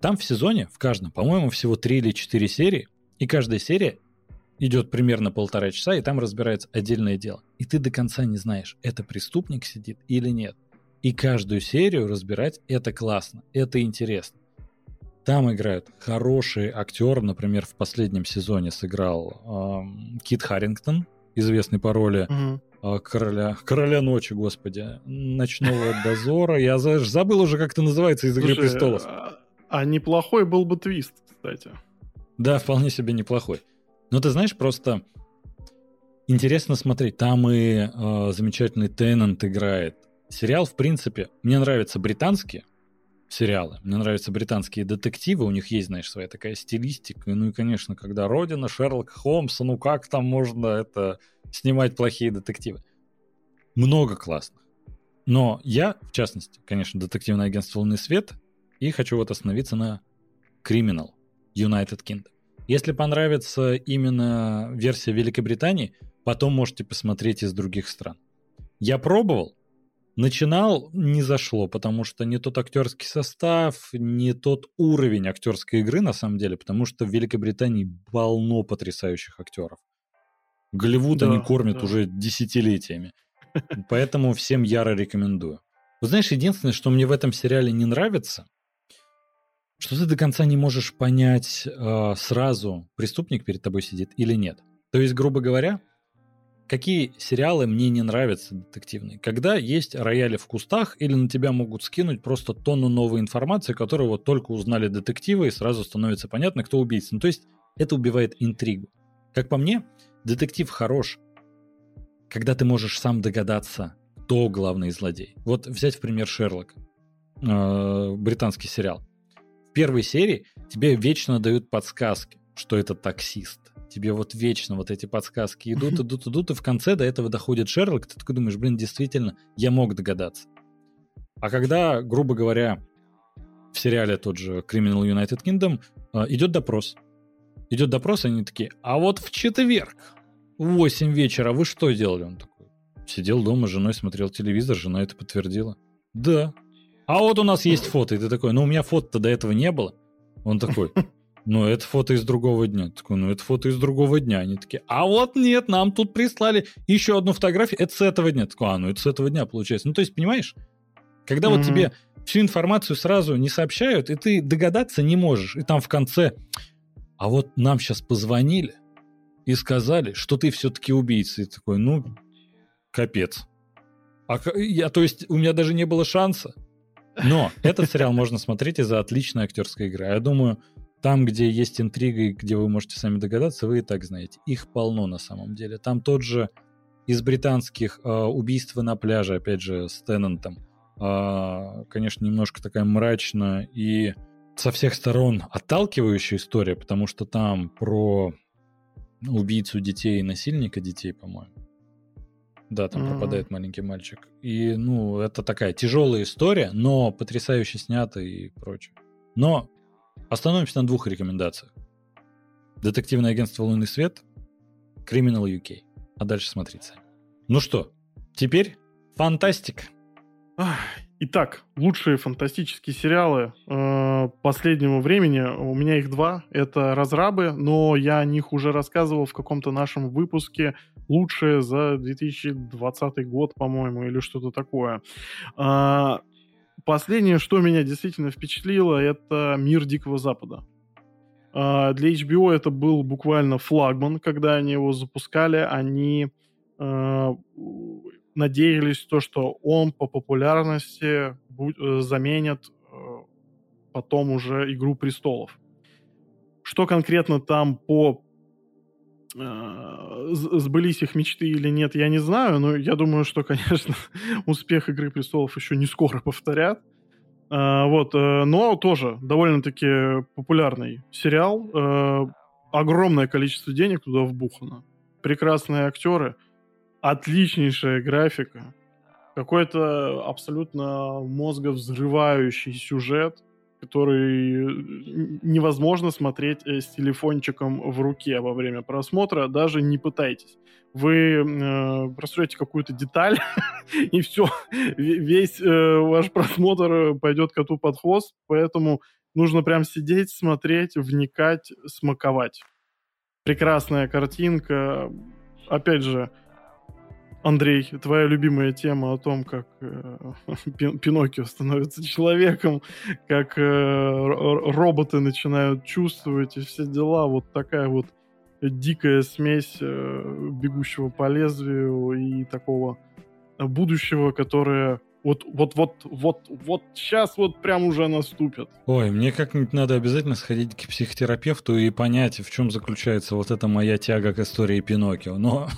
Speaker 1: Там в сезоне, в каждом, по-моему, всего 3 или 4 серии, и каждая серия идет примерно полтора часа, и там разбирается отдельное дело. И ты до конца не знаешь, это преступник сидит или нет. И каждую серию разбирать это классно, это интересно. Там играют хорошие актеры, например, в последнем сезоне сыграл эм, Кит Харрингтон, известный по роли угу. короля, короля ночи, господи, ночного дозора. Я забыл уже, как это называется из «Игры престолов». А,
Speaker 2: а неплохой был бы твист, кстати.
Speaker 1: Да, вполне себе неплохой. Но ты знаешь, просто интересно смотреть. Там и э, замечательный Теннант играет. Сериал, в принципе, мне нравятся британские, сериалы. Мне нравятся британские детективы, у них есть, знаешь, своя такая стилистика. Ну и, конечно, когда Родина, Шерлок Холмс, ну как там можно это снимать плохие детективы? Много классных. Но я, в частности, конечно, детективное агентство «Лунный свет», и хочу вот остановиться на Criminal United Kingdom. Если понравится именно версия Великобритании, потом можете посмотреть из других стран. Я пробовал, Начинал, не зашло, потому что не тот актерский состав, не тот уровень актерской игры на самом деле, потому что в Великобритании полно потрясающих актеров. Голливуд да, они кормят да. уже десятилетиями. Поэтому всем яро рекомендую. Вот знаешь, единственное, что мне в этом сериале не нравится, что ты до конца не можешь понять э, сразу, преступник перед тобой сидит или нет. То есть, грубо говоря, какие сериалы мне не нравятся детективные? Когда есть рояли в кустах или на тебя могут скинуть просто тонну новой информации, которую вот только узнали детективы, и сразу становится понятно, кто убийца. Ну, то есть это убивает интригу. Как по мне, детектив хорош, когда ты можешь сам догадаться, кто главный злодей. Вот взять в пример Шерлок, э, британский сериал. В первой серии тебе вечно дают подсказки что это таксист. Тебе вот вечно вот эти подсказки идут, идут, идут, и в конце до этого доходит Шерлок, ты такой думаешь, блин, действительно, я мог догадаться. А когда, грубо говоря, в сериале тот же Criminal United Kingdom идет допрос. Идет допрос, и они такие, а вот в четверг в 8 вечера вы что делали? Он такой, сидел дома с женой, смотрел телевизор, жена это подтвердила. Да. А вот у нас есть фото, и ты такой, ну у меня фото-то до этого не было. Он такой, ну это фото из другого дня. Такой, ну это фото из другого дня. Они такие, а вот нет, нам тут прислали еще одну фотографию, это с этого дня. Такой, а ну это с этого дня получается. Ну то есть, понимаешь, когда mm-hmm. вот тебе всю информацию сразу не сообщают, и ты догадаться не можешь. И там в конце, а вот нам сейчас позвонили и сказали, что ты все-таки убийца. И такой, ну, капец. А, я, то есть у меня даже не было шанса. Но этот сериал можно смотреть из-за отличной актерской игры. Я думаю, там, где есть интрига и где вы можете сами догадаться, вы и так знаете. Их полно на самом деле. Там тот же из британских э, убийства на пляже, опять же, с Теннантом. Э, конечно, немножко такая мрачная и со всех сторон отталкивающая история, потому что там про убийцу детей и насильника детей, по-моему. Да, там mm-hmm. пропадает маленький мальчик. И, ну, это такая тяжелая история, но потрясающе снята и прочее. Но остановимся на двух рекомендациях. Детективное агентство «Лунный свет», Criminal UK. А дальше смотрите Ну что, теперь фантастика.
Speaker 2: Итак, лучшие фантастические сериалы э, последнего времени. У меня их два. Это «Разрабы», но я о них уже рассказывал в каком-то нашем выпуске. Лучшие за 2020 год, по-моему, или что-то такое. Э, последнее, что меня действительно впечатлило, это «Мир Дикого Запада». Э, для HBO это был буквально флагман, когда они его запускали. Они э, надеялись то, что он по популярности э, заменит э, потом уже «Игру престолов». Что конкретно там по сбылись их мечты или нет, я не знаю, но я думаю, что, конечно, успех «Игры престолов» еще не скоро повторят. Uh, вот, uh, но тоже довольно-таки популярный сериал. Огромное количество денег туда вбухано. Прекрасные актеры отличнейшая графика, какой-то абсолютно мозговзрывающий сюжет, который невозможно смотреть э, с телефончиком в руке во время просмотра, даже не пытайтесь. Вы э, просрете какую-то деталь, и все, весь э, ваш просмотр пойдет коту под хвост, поэтому нужно прям сидеть, смотреть, вникать, смаковать. Прекрасная картинка, опять же, Андрей, твоя любимая тема о том, как э, Пиноккио становится человеком, как э, роботы начинают чувствовать и все дела. Вот такая вот дикая смесь э, бегущего по лезвию и такого будущего, которое вот, вот, вот, вот, вот сейчас вот прям уже наступит.
Speaker 1: Ой, мне как-нибудь надо обязательно сходить к психотерапевту и понять, в чем заключается вот эта моя тяга к истории Пиноккио. Но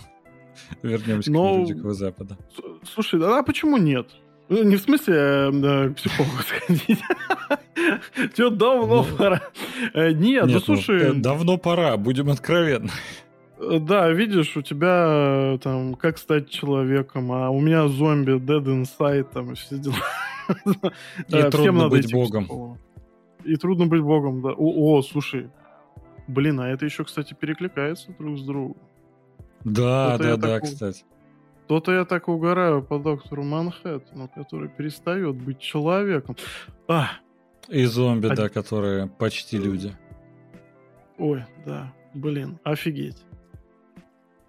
Speaker 1: Вернемся Но... к Дикого Запада.
Speaker 2: Слушай, а почему нет? Ну, не в смысле э, к психологу сходить. Тебе давно ну, пора. Э, нет, ну, ну слушай... Э,
Speaker 1: давно пора, будем откровенны.
Speaker 2: Да, видишь, у тебя там как стать человеком, а у меня зомби, Dead Inside, там и все дела.
Speaker 1: И трудно быть богом.
Speaker 2: И трудно быть богом, да. О, слушай, блин, а это еще, кстати, перекликается друг с другом.
Speaker 1: Да, да, да, кстати.
Speaker 2: То-то я так угораю по доктору Манхэттену, который перестает быть человеком. А!
Speaker 1: И зомби, а... да, которые почти люди.
Speaker 2: Ой, да, блин, офигеть.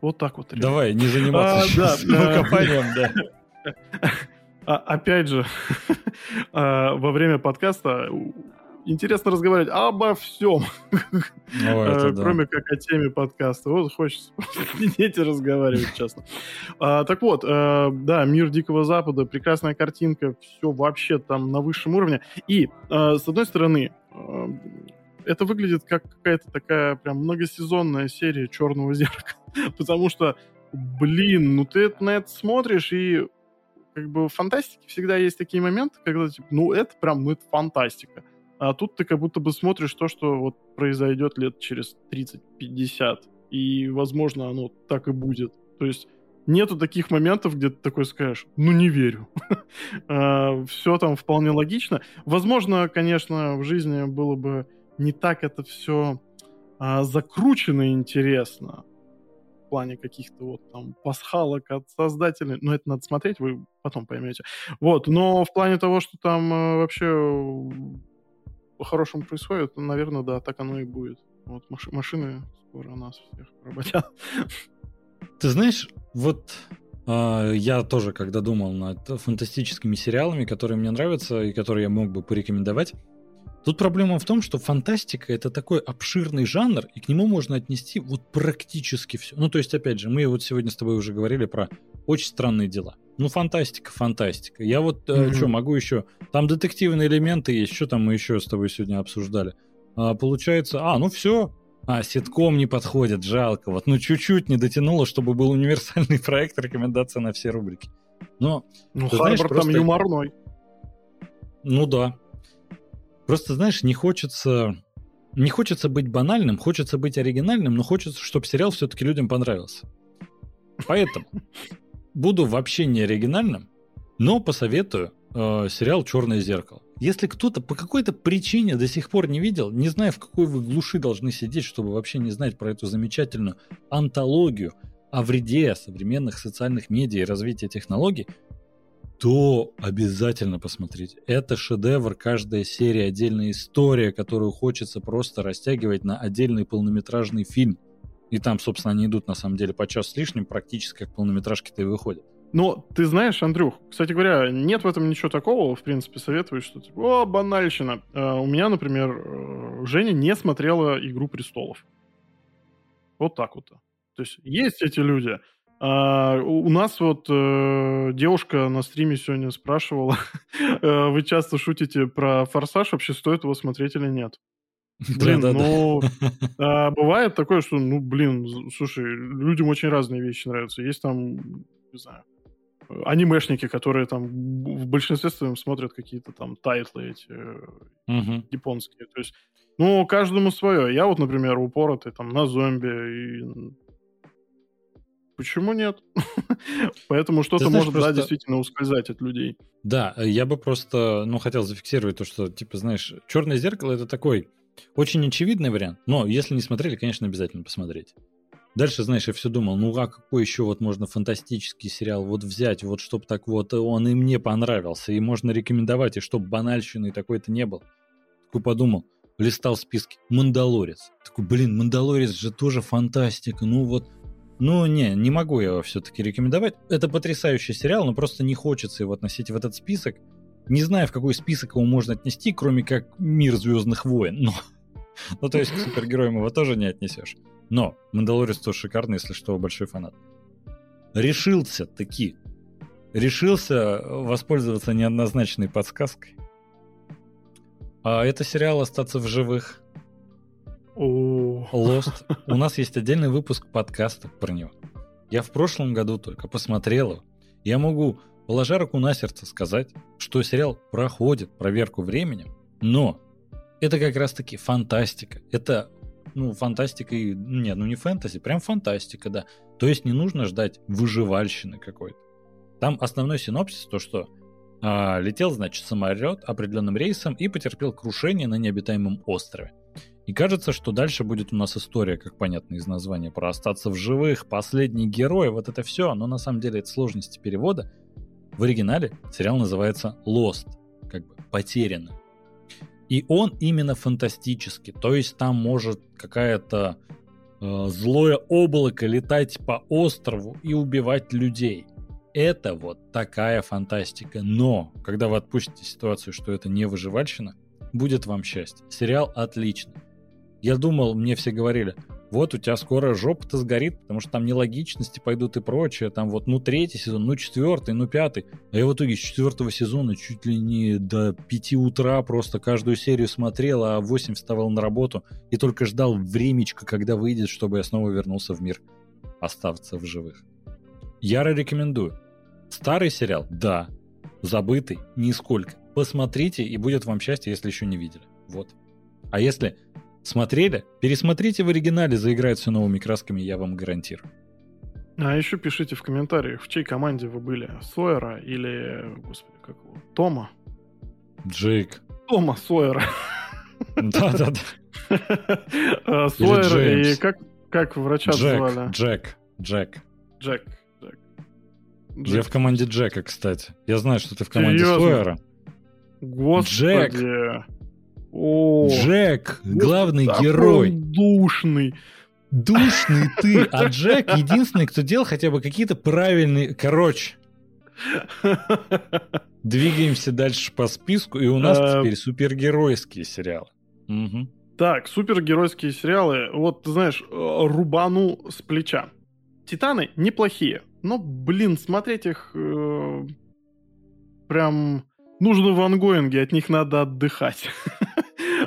Speaker 2: Вот так вот.
Speaker 1: Ребят. Давай, не заниматься а, сейчас да, копанием, да.
Speaker 2: А, опять же, а, во время подкаста интересно разговаривать обо всем, Ой, кроме да. как о теме подкаста. Вот хочется сидеть и разговаривать, честно. А, так вот, а, да, мир Дикого Запада, прекрасная картинка, все вообще там на высшем уровне. И, а, с одной стороны, это выглядит как какая-то такая прям многосезонная серия Черного зеркала. Потому что, блин, ну ты на это смотришь и как бы в фантастике всегда есть такие моменты, когда, типа, ну, это прям, ну, это фантастика А тут ты как будто бы смотришь то, что вот произойдет лет через 30-50. И, возможно, оно так и будет. То есть нету таких моментов, где ты такой скажешь, ну не верю. А, все там вполне логично. Возможно, конечно, в жизни было бы не так это все а, закручено и интересно в плане каких-то вот там пасхалок от создателей. Но это надо смотреть, вы потом поймете. Вот, но в плане того, что там э, вообще по-хорошему происходит, наверное, да, так оно и будет. Вот маш- машины скоро нас всех поработят.
Speaker 1: Ты знаешь, вот э, я тоже, когда думал над фантастическими сериалами, которые мне нравятся и которые я мог бы порекомендовать, Тут проблема в том, что фантастика это такой обширный жанр, и к нему можно отнести вот практически все. Ну, то есть, опять же, мы вот сегодня с тобой уже говорили про очень странные дела. Ну, фантастика, фантастика. Я вот mm-hmm. э, что, могу еще... Там детективные элементы есть, что там мы еще с тобой сегодня обсуждали. А, получается, а, ну все, а, ситком не подходит, жалко. Вот, ну, чуть-чуть не дотянуло, чтобы был универсальный проект, рекомендация на все рубрики. Но,
Speaker 2: ну, Харбор знаешь, просто... там юморной.
Speaker 1: Ну да. Просто, знаешь, не хочется... Не хочется быть банальным, хочется быть оригинальным, но хочется, чтобы сериал все-таки людям понравился. Поэтому буду вообще не оригинальным, но посоветую э, сериал Черное зеркало. Если кто-то по какой-то причине до сих пор не видел, не знаю, в какой вы глуши должны сидеть, чтобы вообще не знать про эту замечательную антологию о вреде современных социальных медиа и развития технологий, то обязательно посмотрите. Это шедевр, каждая серия отдельная история, которую хочется просто растягивать на отдельный полнометражный фильм. И там, собственно, они идут на самом деле по час с лишним, практически как полнометражки-то и выходят.
Speaker 2: Но ты знаешь, Андрюх, кстати говоря, нет в этом ничего такого, в принципе, советую, что типа, о, банальщина. Uh, у меня, например, uh, Женя не смотрела «Игру престолов». Вот так вот. То есть есть эти люди. Э, у нас вот э, девушка на стриме сегодня спрашивала, э, вы часто шутите про «Форсаж», вообще стоит его смотреть или нет? Блин, да, да, ну, да. А, бывает такое, что, ну, блин, слушай, людям очень разные вещи нравятся. Есть там, не знаю, анимешники, которые там в большинстве своем смотрят какие-то там тайтлы эти угу. японские. То есть, ну, каждому свое. Я вот, например, упоротый там на зомби и Почему нет? Поэтому что-то может, просто... да, действительно ускользать от людей.
Speaker 1: Да, я бы просто, ну, хотел зафиксировать то, что, типа, знаешь, черное зеркало это такой очень очевидный вариант, но если не смотрели, конечно, обязательно посмотреть. Дальше, знаешь, я все думал, ну а какой еще вот можно фантастический сериал вот взять, вот чтобы так вот он и мне понравился, и можно рекомендовать, и чтобы банальщины такой-то не был. Такой подумал, листал списки. Мандалорец. Такой, блин, Мандалорец же тоже фантастика. Ну вот, ну не, не могу я его все-таки рекомендовать. Это потрясающий сериал, но просто не хочется его относить в этот список. Не знаю, в какой список его можно отнести, кроме как мир Звездных войн. Но, ну, то есть к супергероям его тоже не отнесешь. Но Мандалорец тоже шикарный, если что, большой фанат. Решился таки. Решился воспользоваться неоднозначной подсказкой. А это сериал «Остаться в живых». Lost. У нас есть отдельный выпуск подкаста про него. Я в прошлом году только посмотрел его. Я могу, положа руку на сердце, сказать, что сериал проходит проверку временем, но это как раз-таки фантастика. Это ну, фантастика и... Нет, ну не фэнтези, прям фантастика, да. То есть не нужно ждать выживальщины какой-то. Там основной синопсис то, что а, летел, значит, самолет определенным рейсом и потерпел крушение на необитаемом острове. И кажется, что дальше будет у нас история, как понятно из названия, про остаться в живых, последний герой, вот это все, но на самом деле это сложности перевода. В оригинале сериал называется Lost, как бы потерянный. И он именно фантастический. То есть там может какая-то э, злое облако летать по острову и убивать людей. Это вот такая фантастика. Но, когда вы отпустите ситуацию, что это не выживальщина, будет вам счастье. Сериал отличный. Я думал, мне все говорили, вот у тебя скоро жопа-то сгорит, потому что там нелогичности пойдут и прочее, там вот ну третий сезон, ну четвертый, ну пятый. А я в итоге с четвертого сезона чуть ли не до пяти утра просто каждую серию смотрел, а в восемь вставал на работу и только ждал времечко, когда выйдет, чтобы я снова вернулся в мир остаться в живых. Яро рекомендую. Старый сериал? Да. Забытый? Нисколько. Посмотрите, и будет вам счастье, если еще не видели. Вот. А если смотрели, пересмотрите в оригинале, заиграет все новыми красками, я вам гарантирую.
Speaker 2: А еще пишите в комментариях, в чьей команде вы были. Сойера или, господи, как его, Тома?
Speaker 1: Джейк.
Speaker 2: Тома Сойера.
Speaker 1: Да-да-да.
Speaker 2: А, Сойер и как, как врача звали?
Speaker 1: Джек. Джек.
Speaker 2: Джек.
Speaker 1: Я в команде Джека, кстати. Я знаю, что ты в команде Серьезно? Сойера.
Speaker 2: Господи.
Speaker 1: Джек. О, Джек, главный герой.
Speaker 2: Душный.
Speaker 1: Душный ты, а Джек единственный, кто делал хотя бы какие-то правильные... Короче, двигаемся дальше по списку, и у нас а, теперь супергеройские сериалы.
Speaker 2: Так, супергеройские сериалы. Вот, ты знаешь, рубану с плеча. Титаны неплохие, но, блин, смотреть их э, прям нужно в ангоинге, от них надо отдыхать.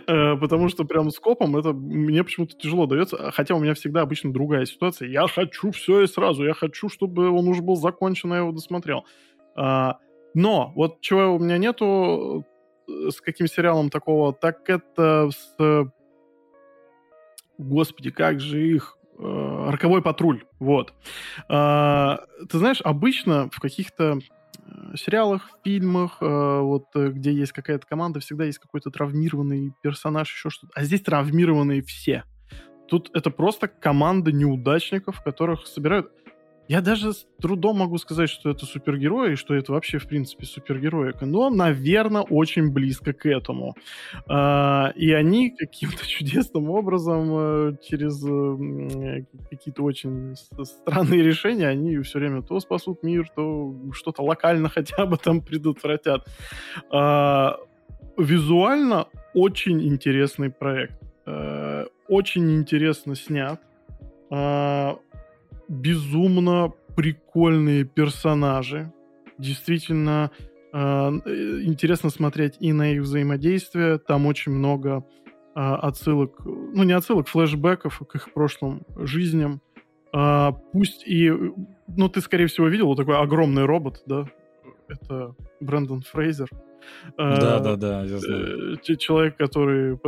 Speaker 2: Э, потому что прям скопом это мне почему-то тяжело дается, хотя у меня всегда обычно другая ситуация. Я хочу все и сразу, я хочу, чтобы он уже был закончен, а я его досмотрел. А, но вот чего у меня нету э, с каким сериалом такого, так это с... Господи, как же их... Э, Роковой патруль, вот. А, ты знаешь, обычно в каких-то сериалах, фильмах, э, вот э, где есть какая-то команда, всегда есть какой-то травмированный персонаж, еще что-то. А здесь травмированные все. Тут это просто команда неудачников, которых собирают. Я даже с трудом могу сказать, что это супергерои, что это вообще, в принципе, супергероика. Но, наверное, очень близко к этому. А, и они каким-то чудесным образом э, через э, какие-то очень странные решения, они все время то спасут мир, то что-то локально хотя бы там предотвратят. А, визуально очень интересный проект. Э, очень интересно снят а, безумно прикольные персонажи. Действительно э, интересно смотреть и на их взаимодействие. Там очень много э, отсылок, ну не отсылок, флешбеков к их прошлым жизням. Э, пусть и, ну ты скорее всего видел вот такой огромный робот, да? Это Брэндон Фрейзер.
Speaker 1: Да, да, да, я знаю.
Speaker 2: Э, человек, который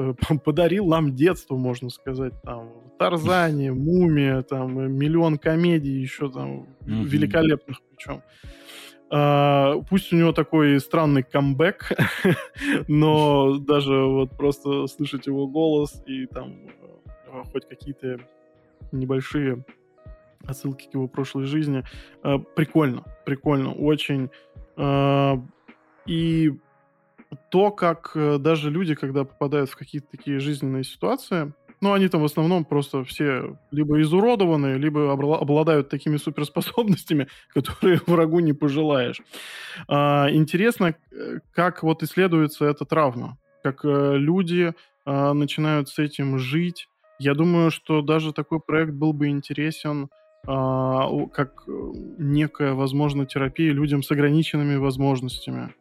Speaker 2: подарил нам детство, можно сказать, там, Тарзане, Мумия, там, миллион комедий еще там, великолепных причем. А, пусть у него такой странный камбэк, но даже вот просто слышать его голос и там э, хоть какие-то небольшие отсылки к его прошлой жизни. Э, прикольно, прикольно, очень. И то, как э, даже люди, когда попадают в какие-то такие жизненные ситуации, ну, они там в основном просто все либо изуродованы, либо обладают такими суперспособностями, которые врагу не пожелаешь. А, интересно, э, как вот исследуется эта травма, как э, люди а, начинают с этим жить. Я думаю, что даже такой проект был бы интересен а, как некая, возможно, терапия людям с ограниченными возможностями.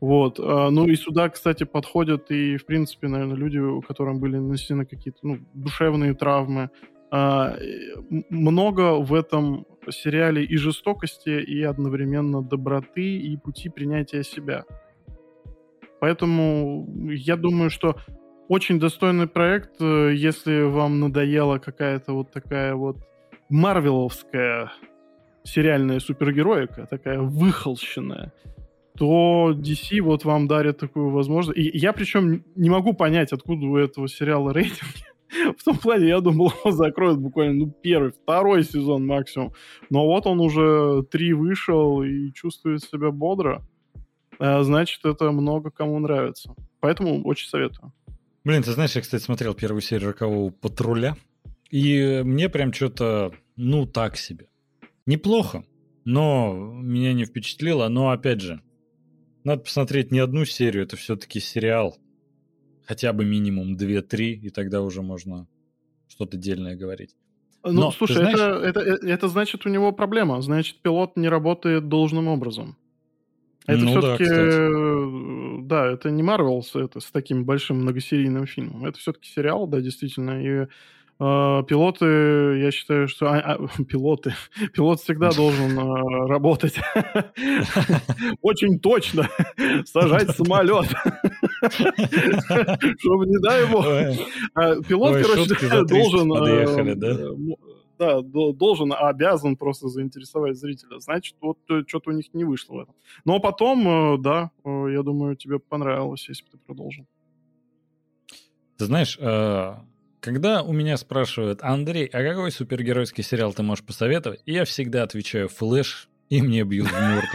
Speaker 2: Вот. А, ну и сюда, кстати, подходят и, в принципе, наверное, люди, у которых были нанесены какие-то ну, душевные травмы. А, много в этом сериале и жестокости, и одновременно доброты, и пути принятия себя. Поэтому я думаю, что очень достойный проект, э, если вам надоела какая-то вот такая вот марвеловская сериальная супергероика, такая выхолщенная, то DC вот вам дарит такую возможность. И я причем не могу понять, откуда у этого сериала рейтинги. В том плане, я думал, его закроют буквально ну, первый, второй сезон максимум. Но вот он уже три вышел и чувствует себя бодро. А, значит, это много кому нравится. Поэтому очень советую.
Speaker 1: Блин, ты знаешь, я, кстати, смотрел первую серию «Рокового патруля», и мне прям что-то, ну, так себе. Неплохо, но меня не впечатлило. Но, опять же, надо посмотреть не одну серию, это все-таки сериал. Хотя бы минимум 2-3, и тогда уже можно что-то дельное говорить.
Speaker 2: Ну, Но, слушай, знаешь... это, это, это, это значит у него проблема. Значит, пилот не работает должным образом. Это ну, все-таки, да, да, это не Марвелс, это с таким большим многосерийным фильмом. Это все-таки сериал, да, действительно. И пилоты, я считаю, что... А, а, пилоты. Пилот всегда должен а, работать очень точно, сажать самолет. Чтобы, не дай ему. А, пилот, короче, должен...
Speaker 1: Да?
Speaker 2: да, должен, обязан просто заинтересовать зрителя. Значит, вот э, что-то у них не вышло в этом. Но потом, э, да, э, я думаю, тебе понравилось, если бы ты продолжил.
Speaker 1: Ты знаешь, когда у меня спрашивают, Андрей, а какой супергеройский сериал ты можешь посоветовать? Я всегда отвечаю «Флэш», и мне бьют в морду.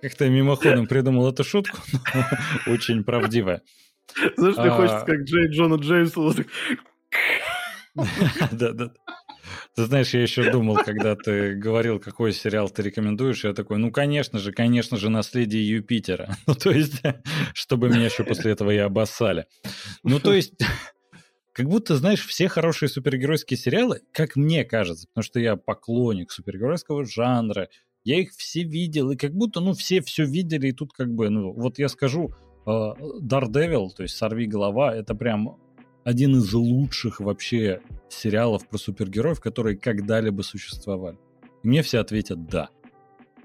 Speaker 1: Как-то мимоходом придумал эту шутку, но очень правдивая.
Speaker 2: Знаешь, ты хочешь, как Джей Джона Джеймса.
Speaker 1: Да, да. Ты знаешь, я еще думал, когда ты говорил, какой сериал ты рекомендуешь, я такой, ну, конечно же, конечно же, «Наследие Юпитера». Ну, то есть, чтобы меня еще после этого и обоссали. Ну, то есть, как будто, знаешь, все хорошие супергеройские сериалы, как мне кажется, потому что я поклонник супергеройского жанра, я их все видел, и как будто, ну, все все видели, и тут как бы, ну, вот я скажу, э, Daredevil, то есть «Сорви голова», это прям один из лучших вообще сериалов про супергероев, которые когда-либо существовали. И мне все ответят «да».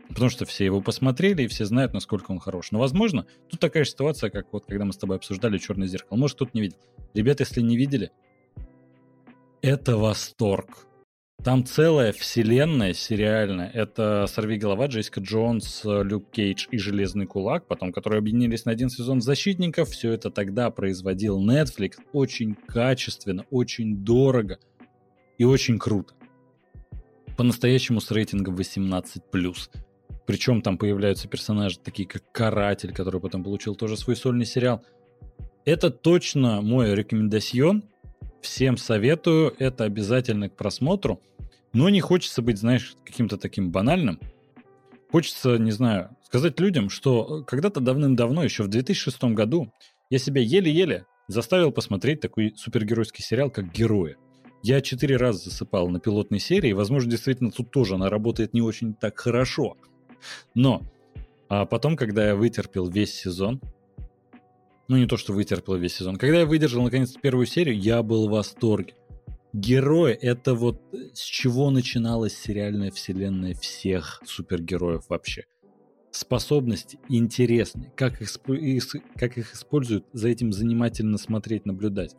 Speaker 1: Потому что все его посмотрели, и все знают, насколько он хорош. Но, возможно, тут такая ситуация, как вот когда мы с тобой обсуждали «Черное зеркало». Может, кто-то не видел. Ребята, если не видели, это восторг. Там целая вселенная сериальная. Это «Сорви голова», Джессика Джонс, Люк Кейдж и «Железный кулак», потом, которые объединились на один сезон «Защитников». Все это тогда производил Netflix. Очень качественно, очень дорого и очень круто. По-настоящему с рейтингом 18+. Причем там появляются персонажи такие, как Каратель, который потом получил тоже свой сольный сериал. Это точно мой рекомендацион – Всем советую, это обязательно к просмотру. Но не хочется быть, знаешь, каким-то таким банальным. Хочется, не знаю, сказать людям, что когда-то давным-давно, еще в 2006 году, я себя еле-еле заставил посмотреть такой супергеройский сериал, как «Герои». Я четыре раза засыпал на пилотной серии, возможно, действительно тут тоже она работает не очень так хорошо. Но а потом, когда я вытерпел весь сезон, ну, не то, что вытерпел весь сезон. Когда я выдержал, наконец, первую серию, я был в восторге. Герои — это вот с чего начиналась сериальная вселенная всех супергероев вообще. Способности интересные. Как их, как их используют, за этим занимательно смотреть, наблюдать.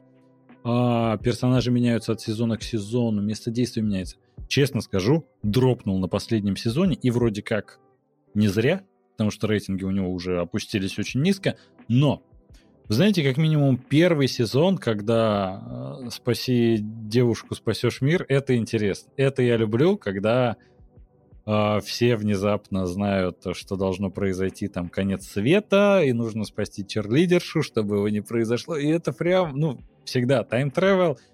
Speaker 1: А персонажи меняются от сезона к сезону, место действия меняется. Честно скажу, дропнул на последнем сезоне, и вроде как не зря, потому что рейтинги у него уже опустились очень низко, но знаете, как минимум первый сезон, когда э, спаси девушку, спасешь мир, это интересно. Это я люблю, когда э, все внезапно знают, что должно произойти там конец света, и нужно спасти черлидершу, чтобы его не произошло. И это прям, ну, всегда travel —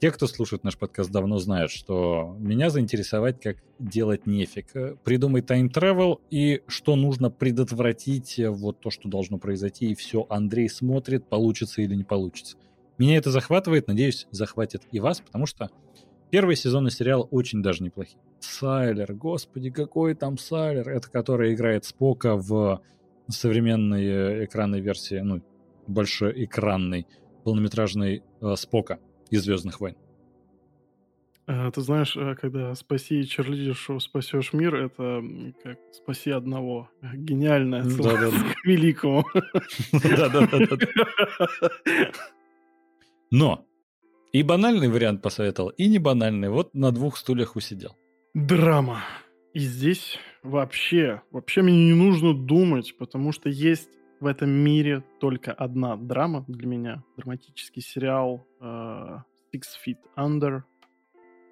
Speaker 1: те, кто слушает наш подкаст, давно знают, что меня заинтересовать, как делать нефиг. Придумай тайм-тревел и что нужно предотвратить, вот то, что должно произойти, и все, Андрей смотрит, получится или не получится. Меня это захватывает, надеюсь, захватит и вас, потому что первые сезоны сериала очень даже неплохие. Сайлер, господи, какой там Сайлер, это который играет Спока в современной э, экранной версии, ну, большоэкранной, полнометражной э, Спока из Звездных войн.
Speaker 2: А, ты знаешь, э, когда спаси черлидершу, спасешь мир, это как спаси одного. Гениальная да, да, к великому. Да-да-да.
Speaker 1: Но и банальный вариант посоветовал, и не банальный. Вот на двух стульях усидел.
Speaker 2: Драма. И здесь вообще, вообще мне не нужно думать, потому что есть в этом мире только одна драма для меня. Драматический сериал э, Six Feet Under.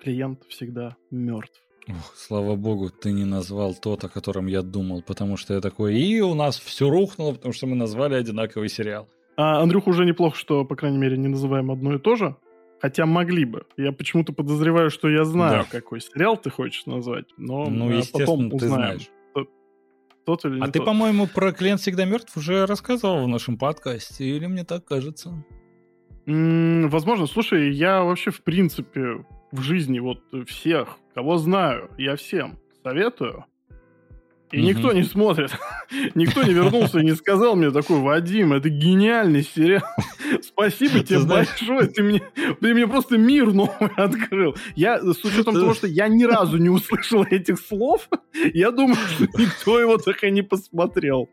Speaker 2: Клиент всегда мертв.
Speaker 1: Ох, слава богу, ты не назвал тот, о котором я думал, потому что я такой, и у нас все рухнуло, потому что мы назвали одинаковый сериал.
Speaker 2: А Андрюх уже неплохо, что, по крайней мере, не называем одно и то же. Хотя могли бы. Я почему-то подозреваю, что я знаю, да. какой сериал ты хочешь назвать, но ну, естественно, потом узнаем. Ты знаешь
Speaker 1: тот или а не А тот. ты, по-моему, про клиент всегда мертв уже рассказывал в нашем подкасте, или мне так кажется?
Speaker 2: М-м, возможно. Слушай, я вообще, в принципе, в жизни вот всех, кого знаю, я всем советую И угу. никто не смотрит. никто не вернулся и не сказал мне такой, Вадим, это гениальный сериал. Спасибо тебе большое. Ты мне, ты мне просто мир новый открыл. Я, с учетом того, что я ни разу не услышал этих слов, я думаю, что никто его так и не посмотрел.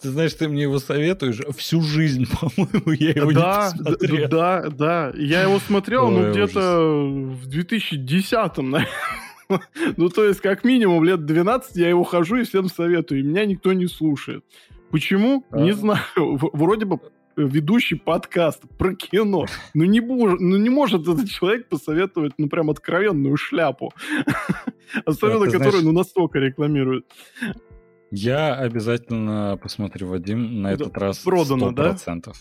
Speaker 1: Ты знаешь, ты мне его советуешь всю жизнь, по-моему, я его да, не посмотрел.
Speaker 2: Да, да. Я его смотрел, ну, где-то в 2010-м, наверное. ну, то есть, как минимум, лет 12 я его хожу и всем советую, и меня никто не слушает. Почему? А. Не знаю. Вроде бы ведущий подкаст про кино. Ну не, мож, ну не может этот человек посоветовать, ну прям откровенную шляпу. Особенно, да, которую знаешь, ну настолько рекламируют.
Speaker 1: Я обязательно посмотрю, Вадим, на этот раз Продано, 100%. да?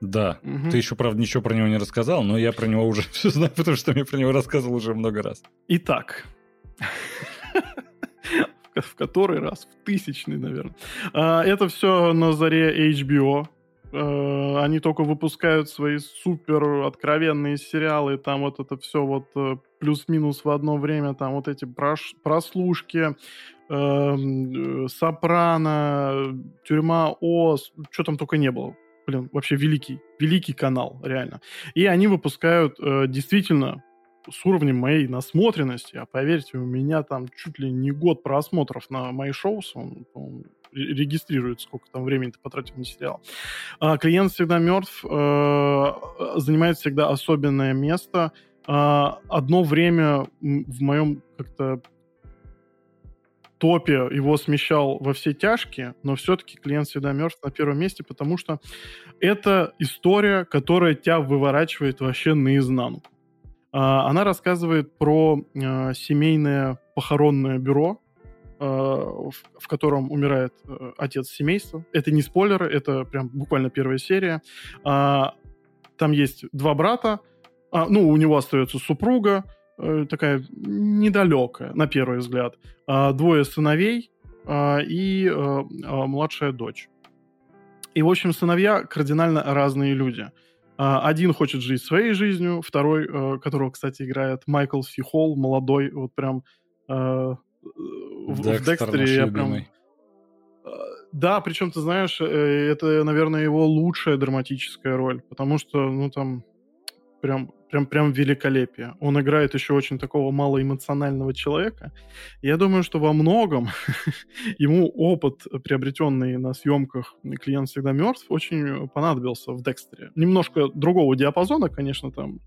Speaker 1: Да. Угу. Ты еще, правда, ничего про него не рассказал, но я про него уже все знаю, потому что мне про него рассказывал уже много раз.
Speaker 2: Итак, в который раз? В тысячный, наверное. А, это все на заре HBO. А, они только выпускают свои супер откровенные сериалы, там вот это все вот э, плюс-минус в одно время, там вот эти прослушки, эм, э, Сопрано, Тюрьма Оз, что там только не было. Блин, вообще великий, великий канал, реально. И они выпускают э, действительно с уровнем моей насмотренности, а поверьте, у меня там чуть ли не год просмотров на мои шоу, он, регистрирует, сколько там времени ты потратил на сериал. А, клиент всегда мертв, э, занимает всегда особенное место. А, одно время в моем как-то топе его смещал во все тяжкие, но все-таки клиент всегда мертв на первом месте, потому что это история, которая тебя выворачивает вообще наизнанку. А, она рассказывает про а, семейное похоронное бюро, а, в котором умирает э, отец семейства. Это не спойлеры, это прям буквально первая серия. Там есть два брата, ну, у него остается супруга, э, такая недалекая, на первый взгляд. Двое сыновей и э, младшая дочь. И, в общем, сыновья кардинально разные люди – один хочет жить своей жизнью, второй, э, которого, кстати, играет Майкл Си Холл, молодой, вот прям э, в, Декстер, в Декстере я прям... Любимый. Э, да, причем, ты знаешь, это, наверное, его лучшая драматическая роль, потому что, ну, там, прям, прям, прям великолепие. Он играет еще очень такого малоэмоционального человека. Я думаю, что во многом ему опыт, приобретенный на съемках «Клиент всегда мертв», очень понадобился в «Декстере». Немножко другого диапазона, конечно, там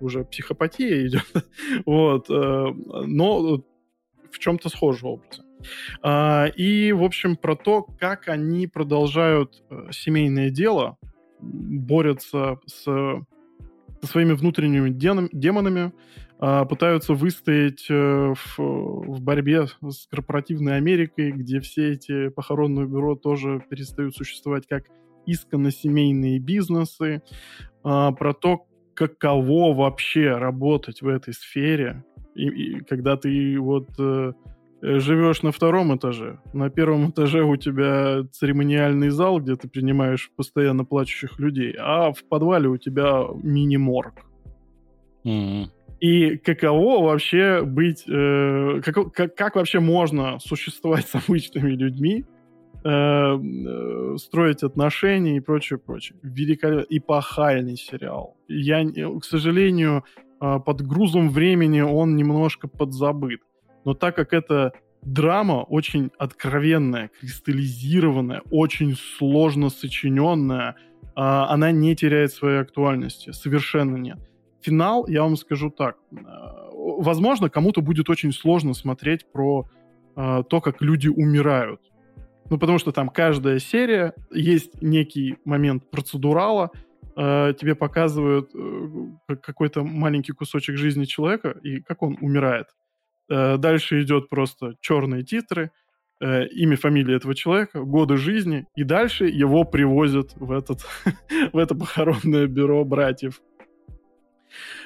Speaker 2: уже психопатия идет, вот, э, но в чем-то схожего образа. И, в общем, про то, как они продолжают э, семейное дело, борются с со своими внутренними демонами, а, пытаются выстоять э, в, в борьбе с корпоративной Америкой, где все эти похоронные бюро тоже перестают существовать как исконно семейные бизнесы, а, про то, каково вообще работать в этой сфере, и, и когда ты вот э, живешь на втором этаже. На первом этаже у тебя церемониальный зал, где ты принимаешь постоянно плачущих людей, а в подвале у тебя мини-морг. Mm-hmm. И каково вообще быть... Э, как, как, как вообще можно существовать с обычными людьми, э, э, строить отношения и прочее, прочее. Великолепный, эпохальный сериал. Я, к сожалению, э, под грузом времени он немножко подзабыт но так как это драма очень откровенная, кристаллизированная, очень сложно сочиненная, а, она не теряет своей актуальности, совершенно нет. Финал, я вам скажу так, а, возможно, кому-то будет очень сложно смотреть про а, то, как люди умирают. Ну, потому что там каждая серия, есть некий момент процедурала, тебе показывают э, какой-то маленький кусочек жизни человека и как он умирает. Э, дальше идет просто черные титры, э, имя, фамилия этого человека, годы жизни, и дальше его привозят в, этот, в это похоронное бюро братьев.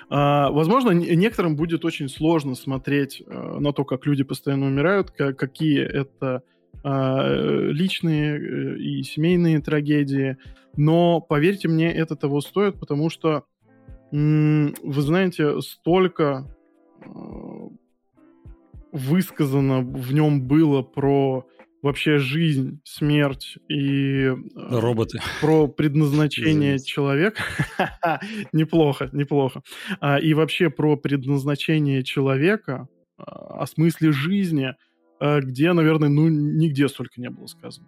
Speaker 2: А, возможно, некоторым будет очень сложно смотреть э, на то, как люди постоянно умирают, какие это а, личные и семейные трагедии, но поверьте мне, это того стоит, потому что, вы знаете, столько высказано в нем было про вообще жизнь, смерть и э,
Speaker 1: роботы
Speaker 2: про предназначение человека. неплохо, неплохо. А, и вообще про предназначение человека, а, о смысле жизни, а, где, наверное, ну нигде столько не было сказано.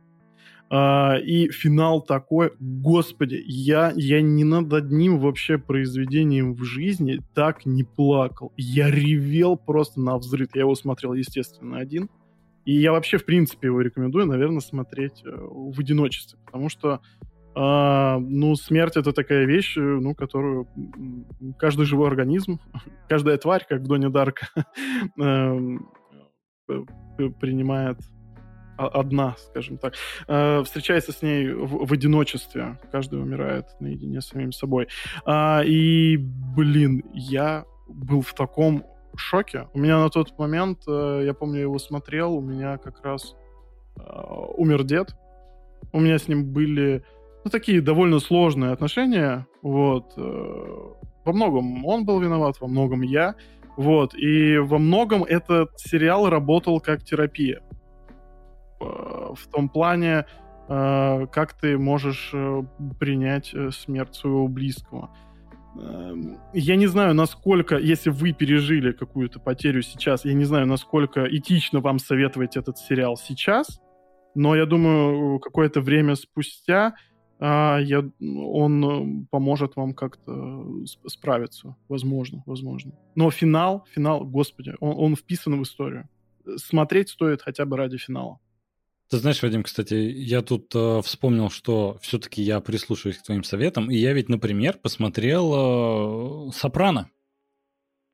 Speaker 2: И финал такой, господи, я, я ни над одним вообще произведением в жизни так не плакал. Я ревел просто на взрыв. Я его смотрел, естественно, один. И я вообще, в принципе, его рекомендую, наверное, смотреть э, в одиночестве, потому что э, ну, смерть это такая вещь, э, ну, которую каждый живой организм, каждая тварь, как в Доне Дарка, эм, принимает одна, скажем так, э, встречается с ней в, в одиночестве. Каждый умирает наедине с самим собой. А, и, блин, я был в таком шоке. У меня на тот момент, э, я помню, я его смотрел, у меня как раз э, умер дед. У меня с ним были ну, такие довольно сложные отношения. Вот. Во многом он был виноват, во многом я. Вот. И во многом этот сериал работал как терапия. В том плане, как ты можешь принять смерть своего близкого. Эм, я не знаю, насколько, если вы пережили какую-то потерю сейчас, я не знаю, насколько этично вам советовать этот сериал сейчас, но я думаю, какое-то время спустя я, он э, поможет вам как-то справиться. Возможно, возможно. Но финал, финал, господи, он, он вписан в историю. Смотреть стоит хотя бы ради финала.
Speaker 1: Ты знаешь, Вадим, кстати, я тут э, вспомнил, что все-таки я прислушиваюсь к твоим советам, и я ведь, например, посмотрел э, «Сопрано».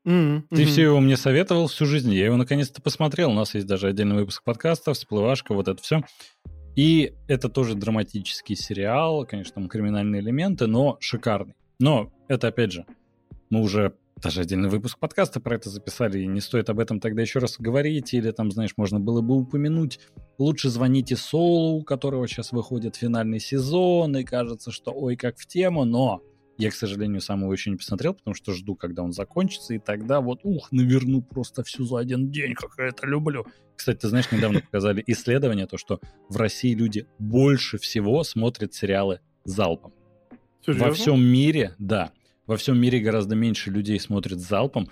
Speaker 1: Mm-hmm. Ты все его мне советовал всю жизнь, я его наконец-то посмотрел. У нас есть даже отдельный выпуск подкаста, всплывашка, вот это все. И это тоже драматический сериал, конечно, там криминальные элементы, но шикарный. Но это, опять же, мы уже даже отдельный выпуск подкаста про это записали, и не стоит об этом тогда еще раз говорить, или там, знаешь, можно было бы упомянуть. Лучше звоните Солу, у которого сейчас выходит финальный сезон, и кажется, что ой, как в тему, но я, к сожалению, сам его еще не посмотрел, потому что жду, когда он закончится, и тогда вот, ух, наверну просто всю за один день, как я это люблю. Кстати, ты знаешь, недавно показали исследование, то, что в России люди больше всего смотрят сериалы залпом. Серьезно? Во всем мире, да. Во всем мире гораздо меньше людей смотрят залпом.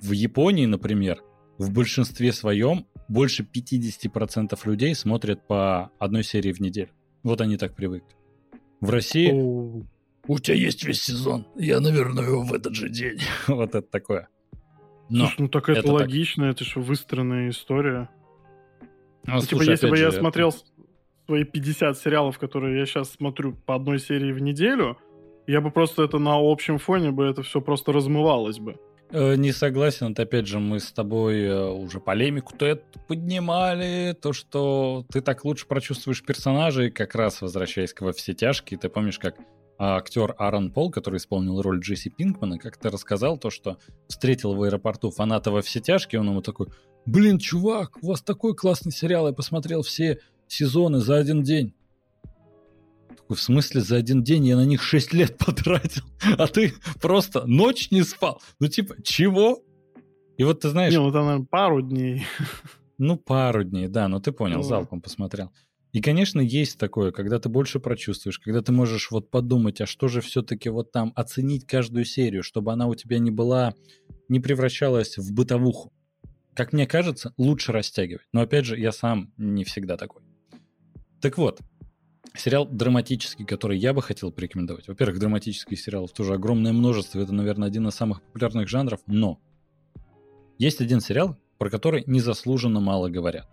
Speaker 1: В Японии, например, в большинстве своем больше 50% людей смотрят по одной серии в неделю. Вот они так привыкли. В России... О, у тебя есть весь сезон, я наверное в этот же день. вот это такое.
Speaker 2: Но Слушай, ну так это, это логично, так. это же выстроенная история. Ну, ну, типа, если бы я это... смотрел свои 50 сериалов, которые я сейчас смотрю по одной серии в неделю, я бы просто это на общем фоне бы это все просто размывалось бы.
Speaker 1: Э, не согласен, это опять же мы с тобой э, уже полемику-то это поднимали, то, что ты так лучше прочувствуешь персонажей, как раз возвращаясь к во все тяжкие, ты помнишь, как а, актер Аарон Пол, который исполнил роль Джесси Пинкмана, как-то рассказал то, что встретил в аэропорту фаната во все тяжкие, он ему такой, блин, чувак, у вас такой классный сериал, я посмотрел все сезоны за один день. В смысле, за один день я на них 6 лет потратил, а ты просто ночь не спал. Ну, типа, чего? И вот ты знаешь... Не,
Speaker 2: ну там, наверное, пару дней.
Speaker 1: Ну, пару дней, да, но ты понял, ну, залпом посмотрел. И, конечно, есть такое, когда ты больше прочувствуешь, когда ты можешь вот подумать, а что же все-таки вот там, оценить каждую серию, чтобы она у тебя не была, не превращалась в бытовуху. Как мне кажется, лучше растягивать. Но, опять же, я сам не всегда такой. Так вот, Сериал драматический, который я бы хотел порекомендовать. Во-первых, драматических сериалов тоже огромное множество. Это, наверное, один из самых популярных жанров. Но есть один сериал, про который незаслуженно мало говорят.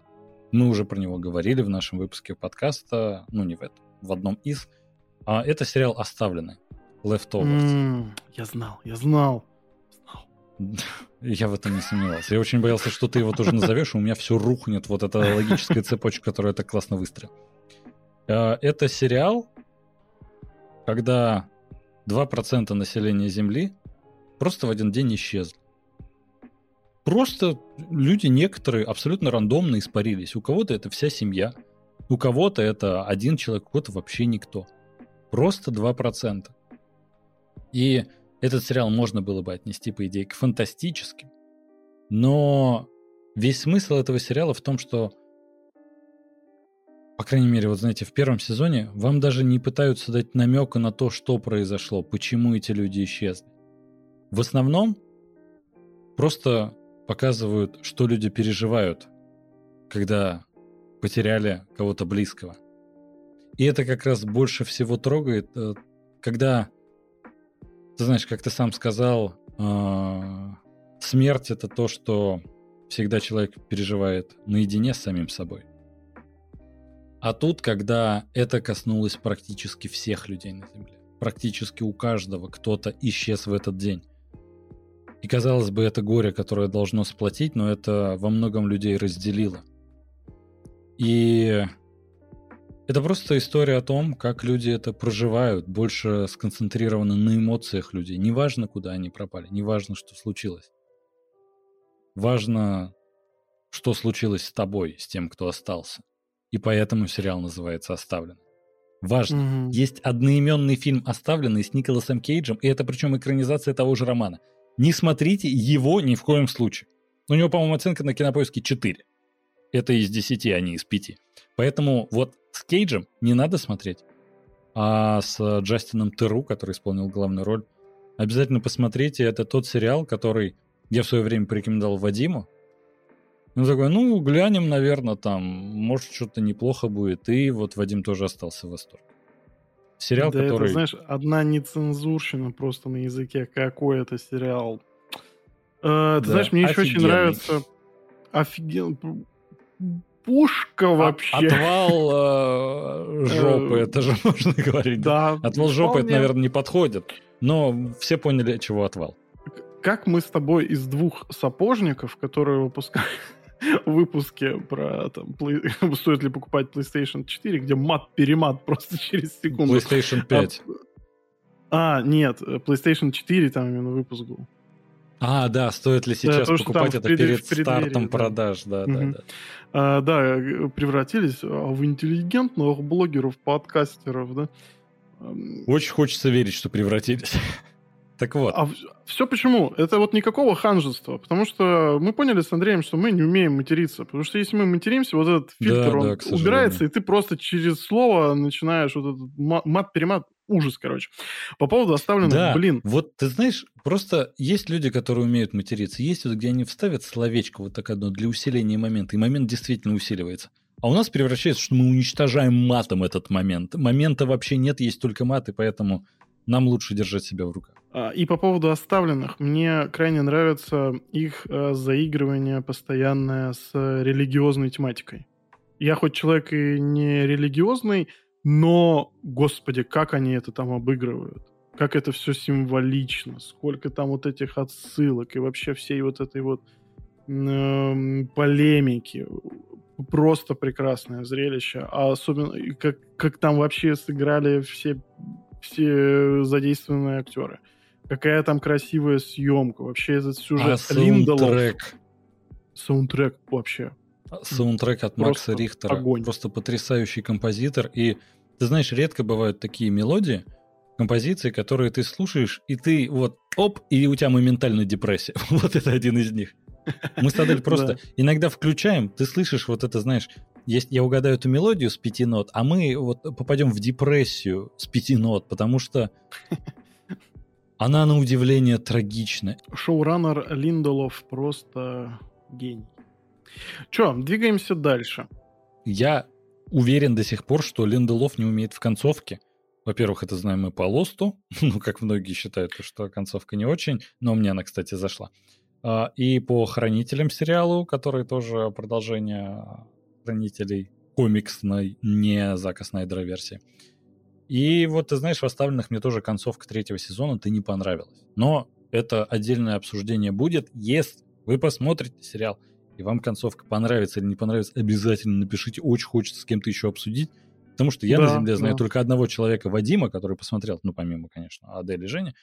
Speaker 1: Мы уже про него говорили в нашем выпуске подкаста, ну не в этом, в одном из. А это сериал «Оставленный». Leftovers.
Speaker 2: Mm, я знал, я знал.
Speaker 1: Я в этом не сомневался. Я очень боялся, что ты его тоже назовешь, и у меня все рухнет, вот эта логическая цепочка, которая так классно выстрелила. Э, это сериал, когда 2% населения Земли просто в один день исчезли. Просто люди некоторые абсолютно рандомно испарились. У кого-то это вся семья, у кого-то это один человек, у кого-то вообще никто. Просто 2%. И этот сериал можно было бы отнести, по идее, к фантастическим. Но весь смысл этого сериала в том, что по крайней мере, вот знаете, в первом сезоне вам даже не пытаются дать намека на то, что произошло, почему эти люди исчезли. В основном просто показывают, что люди переживают, когда потеряли кого-то близкого. И это как раз больше всего трогает, э, когда, ты знаешь, как ты сам сказал, э, смерть это то, что всегда человек переживает наедине с самим собой. А тут, когда это коснулось практически всех людей на Земле, практически у каждого кто-то исчез в этот день. И казалось бы, это горе, которое должно сплотить, но это во многом людей разделило. И это просто история о том, как люди это проживают, больше сконцентрированы на эмоциях людей. Неважно, куда они пропали, неважно, что случилось. Важно, что случилось с тобой, с тем, кто остался. И поэтому сериал называется «Оставлен». Важно. Угу. Есть одноименный фильм «Оставленный» с Николасом Кейджем, и это причем экранизация того же романа. Не смотрите его ни в коем случае. У него, по-моему, оценка на кинопоиске 4. Это из 10, а не из 5. Поэтому вот с Кейджем не надо смотреть. А с Джастином Теру, который исполнил главную роль, обязательно посмотрите. Это тот сериал, который я в свое время порекомендовал Вадиму. Он такой, ну, глянем, наверное, там, может, что-то неплохо будет. И вот Вадим тоже остался в восторге.
Speaker 2: Сериал, да который... это, знаешь, одна нецензурщина просто на языке. Какой это сериал? Э, ты да, знаешь, мне еще очень нравится... Офигенно. Пушка вообще.
Speaker 1: Отвал э, жопы, это же можно говорить. Да. Отвал жопы, это, наверное, не подходит. Но все поняли, чего отвал.
Speaker 2: Как мы с тобой из двух сапожников, которые выпускают выпуске про там, play... стоит ли покупать PlayStation 4, где мат-перемат просто через секунду.
Speaker 1: PlayStation 5.
Speaker 2: А, а, нет, PlayStation 4 там именно выпуск был.
Speaker 1: А, да, стоит ли сейчас да, покупать это перед стартом да. продаж, да, угу. да, да.
Speaker 2: А, да, э, превратились а, в интеллигентных блогеров, подкастеров, да.
Speaker 1: Очень хочется верить, что превратились. Так вот.
Speaker 2: А все почему? Это вот никакого ханжества. Потому что мы поняли с Андреем, что мы не умеем материться. Потому что если мы материмся, вот этот фильтр, да, он да, убирается, и ты просто через слово начинаешь вот этот мат-перемат. Ужас, короче. По поводу оставленных, да, блин.
Speaker 1: Вот ты знаешь, просто есть люди, которые умеют материться. Есть вот, где они вставят словечко вот так одно для усиления момента, и момент действительно усиливается. А у нас превращается, что мы уничтожаем матом этот момент. Момента вообще нет, есть только мат, и поэтому нам лучше держать себя в руках.
Speaker 2: А, и по поводу оставленных, мне крайне нравится их э, заигрывание постоянное с религиозной тематикой. Я хоть человек и не религиозный, но, господи, как они это там обыгрывают. Как это все символично, сколько там вот этих отсылок и вообще всей вот этой вот э, полемики. Просто прекрасное зрелище. А особенно, как, как там вообще сыграли все все задействованные актеры. Какая там красивая съемка. Вообще этот сюжет.
Speaker 1: А саундтрек.
Speaker 2: Саундтрек вообще.
Speaker 1: А, саундтрек от Макса просто Рихтера. Огонь. Просто потрясающий композитор. И ты знаешь, редко бывают такие мелодии, композиции, которые ты слушаешь, и ты вот оп, и у тебя моментально депрессия. вот это один из них. Мы с Адель просто иногда включаем, ты слышишь вот это, знаешь, есть, я угадаю эту мелодию с пяти нот, а мы вот попадем в депрессию с пяти нот, потому что она на удивление трагична.
Speaker 2: Шоураннер Линдолов просто гений. Че, двигаемся дальше.
Speaker 1: Я уверен до сих пор, что Линделов не умеет в концовке. Во-первых, это знаем мы по Лосту, ну, как многие считают, что концовка не очень, но мне она, кстати, зашла. А, и по Хранителям сериалу, который тоже продолжение Хранителей комиксной, не Зака Снайдера версии. И вот, ты знаешь, в оставленных мне тоже концовка третьего сезона ты не понравилась. Но это отдельное обсуждение будет, если вы посмотрите сериал, и вам концовка понравится или не понравится, обязательно напишите, очень хочется с кем-то еще обсудить. Потому что я да, на Земле знаю да. только одного человека, Вадима, который посмотрел, ну, помимо, конечно, Адель и Женя.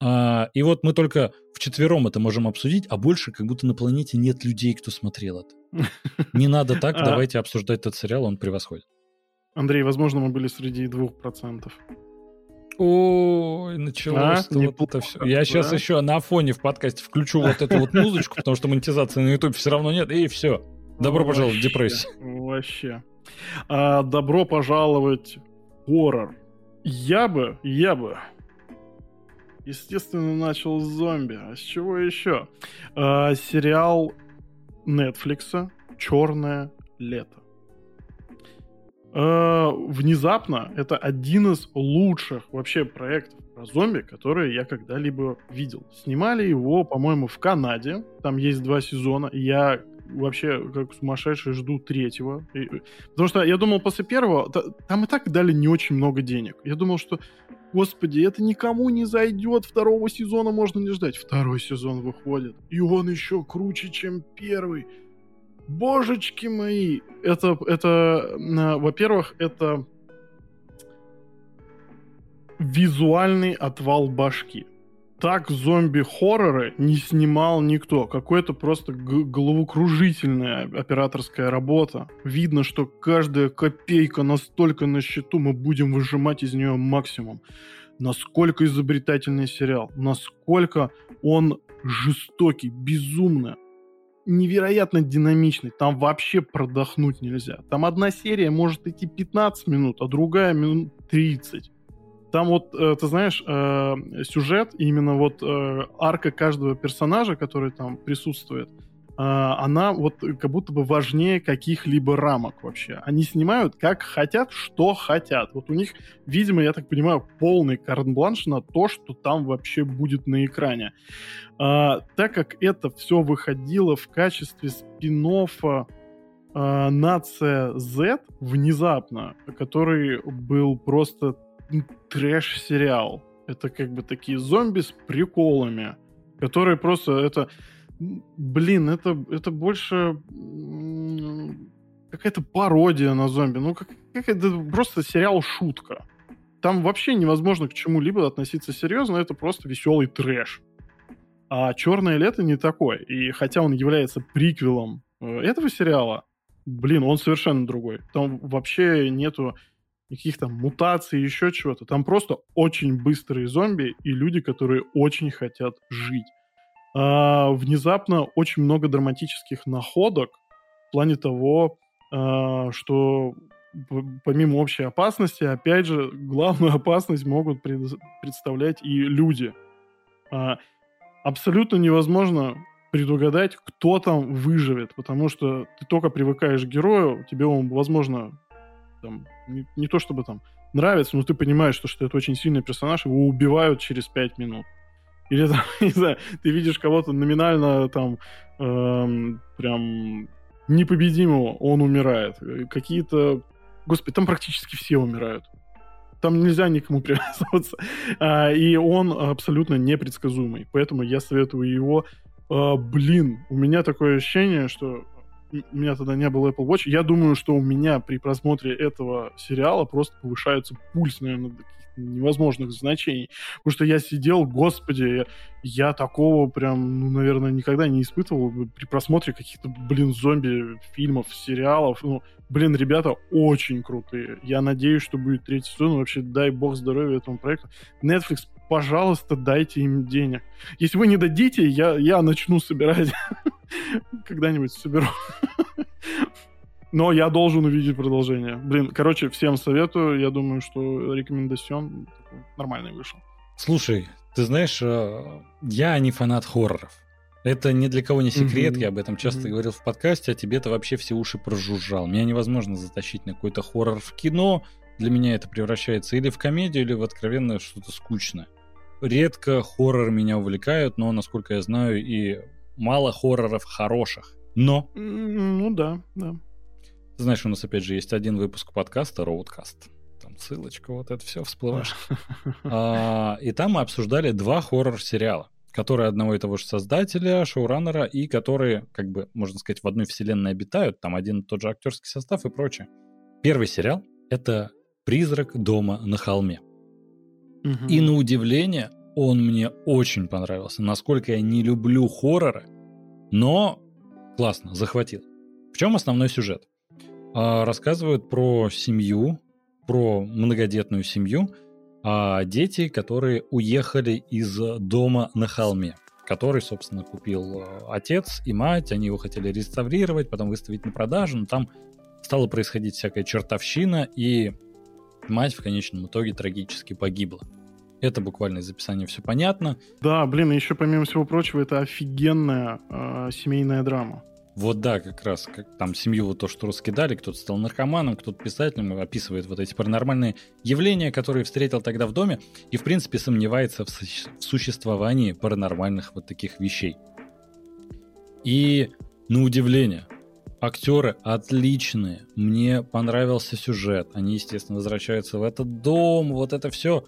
Speaker 1: А, и вот мы только в четвером это можем обсудить, а больше как будто на планете нет людей, кто смотрел это. Не надо так, а. давайте обсуждать этот сериал, он превосходит.
Speaker 2: Андрей, возможно, мы были среди двух процентов.
Speaker 1: Ой, началось а? вот это все. Я да? сейчас еще на фоне в подкасте включу вот эту вот музычку, потому что монетизации на YouTube все равно нет, и все. Добро пожаловать в депрессию.
Speaker 2: Вообще. А, добро пожаловать в хоррор. Я бы, я бы, естественно, начал с зомби. А с чего еще? А, сериал Netflix «Черное лето». А, внезапно это один из лучших вообще проектов про зомби, которые я когда-либо видел. Снимали его, по-моему, в Канаде. Там есть два сезона. Я вообще как сумасшедший жду третьего. И, потому что я думал после первого, там и так дали не очень много денег. Я думал, что, господи, это никому не зайдет, второго сезона можно не ждать. Второй сезон выходит, и он еще круче, чем первый. Божечки мои! Это, это, во-первых, это визуальный отвал башки так зомби-хорроры не снимал никто. Какое-то просто головокружительная операторская работа. Видно, что каждая копейка настолько на счету, мы будем выжимать из нее максимум. Насколько изобретательный сериал, насколько он жестокий, безумно, невероятно динамичный. Там вообще продохнуть нельзя. Там одна серия может идти 15 минут, а другая минут 30 там вот, э, ты знаешь, э, сюжет, именно вот э, арка каждого персонажа, который там присутствует, она вот как будто бы важнее каких-либо рамок вообще. Они снимают как хотят, что хотят. Вот у них, видимо, я так понимаю, полный карт-бланш на то, что там вообще будет на экране. А, так как это все выходило в качестве спин Нация Z внезапно, который был просто трэш-сериал. Это как бы такие зомби с приколами, которые просто это... Блин, это, это больше какая-то пародия на зомби. Ну, как, как это просто сериал-шутка. Там вообще невозможно к чему-либо относиться серьезно, это просто веселый трэш. А «Черное лето» не такой. И хотя он является приквелом э, этого сериала, блин, он совершенно другой. Там вообще нету никаких там мутаций, еще чего-то. Там просто очень быстрые зомби и люди, которые очень хотят жить. А, внезапно очень много драматических находок в плане того, а, что помимо общей опасности, опять же, главную опасность могут пред, представлять и люди. А, абсолютно невозможно предугадать, кто там выживет, потому что ты только привыкаешь к герою, тебе он, возможно, там, не, не то чтобы там нравится, но ты понимаешь, что, что это очень сильный персонаж, его убивают через пять минут. Или там, не знаю, ты видишь кого-то номинально там эм, прям непобедимого, он умирает. Какие-то... Господи, там практически все умирают. Там нельзя никому привязываться. А, и он абсолютно непредсказуемый. Поэтому я советую его. А, блин, у меня такое ощущение, что у меня тогда не было Apple Watch. Я думаю, что у меня при просмотре этого сериала просто повышается пульс, наверное, невозможных значений. Потому что я сидел, господи, я, такого прям, ну, наверное, никогда не испытывал при просмотре каких-то, блин, зомби-фильмов, сериалов. Ну, блин, ребята очень крутые. Я надеюсь, что будет третий сезон. Вообще, дай бог здоровья этому проекту. Netflix пожалуйста, дайте им денег. Если вы не дадите, я, я начну собирать. Когда-нибудь соберу. Но я должен увидеть продолжение. Блин, короче, всем советую. Я думаю, что рекомендацион нормальный вышел.
Speaker 1: Слушай, ты знаешь, э, я не фанат хорроров. Это ни для кого не секрет, mm-hmm. я об этом часто mm-hmm. говорил в подкасте, а тебе-то вообще все уши прожужжал. Меня невозможно затащить на какой-то хоррор в кино, для меня это превращается или в комедию, или в откровенное что-то скучное. Редко хоррор меня увлекают, но, насколько я знаю, и мало хорроров хороших. Но...
Speaker 2: Ну да, да.
Speaker 1: Ты знаешь, у нас опять же есть один выпуск подкаста Роудкаст. Там ссылочка, вот это все всплываешь. а, и там мы обсуждали два хоррор-сериала, которые одного и того же создателя, шоураннера, и которые, как бы, можно сказать, в одной вселенной обитают. Там один и тот же актерский состав и прочее. Первый сериал — это «Призрак дома на холме». Угу. И на удивление он мне очень понравился. Насколько я не люблю хорроры, но классно, захватил. В чем основной сюжет? А, рассказывают про семью, про многодетную семью, а дети, которые уехали из дома на холме который, собственно, купил э, отец и мать. Они его хотели реставрировать, потом выставить на продажу, но там стала происходить всякая чертовщина, и мать в конечном итоге трагически погибла. Это буквально из описания все понятно.
Speaker 2: Да, блин, еще помимо всего прочего, это офигенная э, семейная драма.
Speaker 1: Вот да, как раз как там семью вот то, что раскидали, кто-то стал наркоманом, кто-то писателем, описывает вот эти паранормальные явления, которые встретил тогда в доме, и в принципе сомневается в, су- в существовании паранормальных вот таких вещей. И на удивление, актеры отличные, мне понравился сюжет, они, естественно, возвращаются в этот дом, вот это все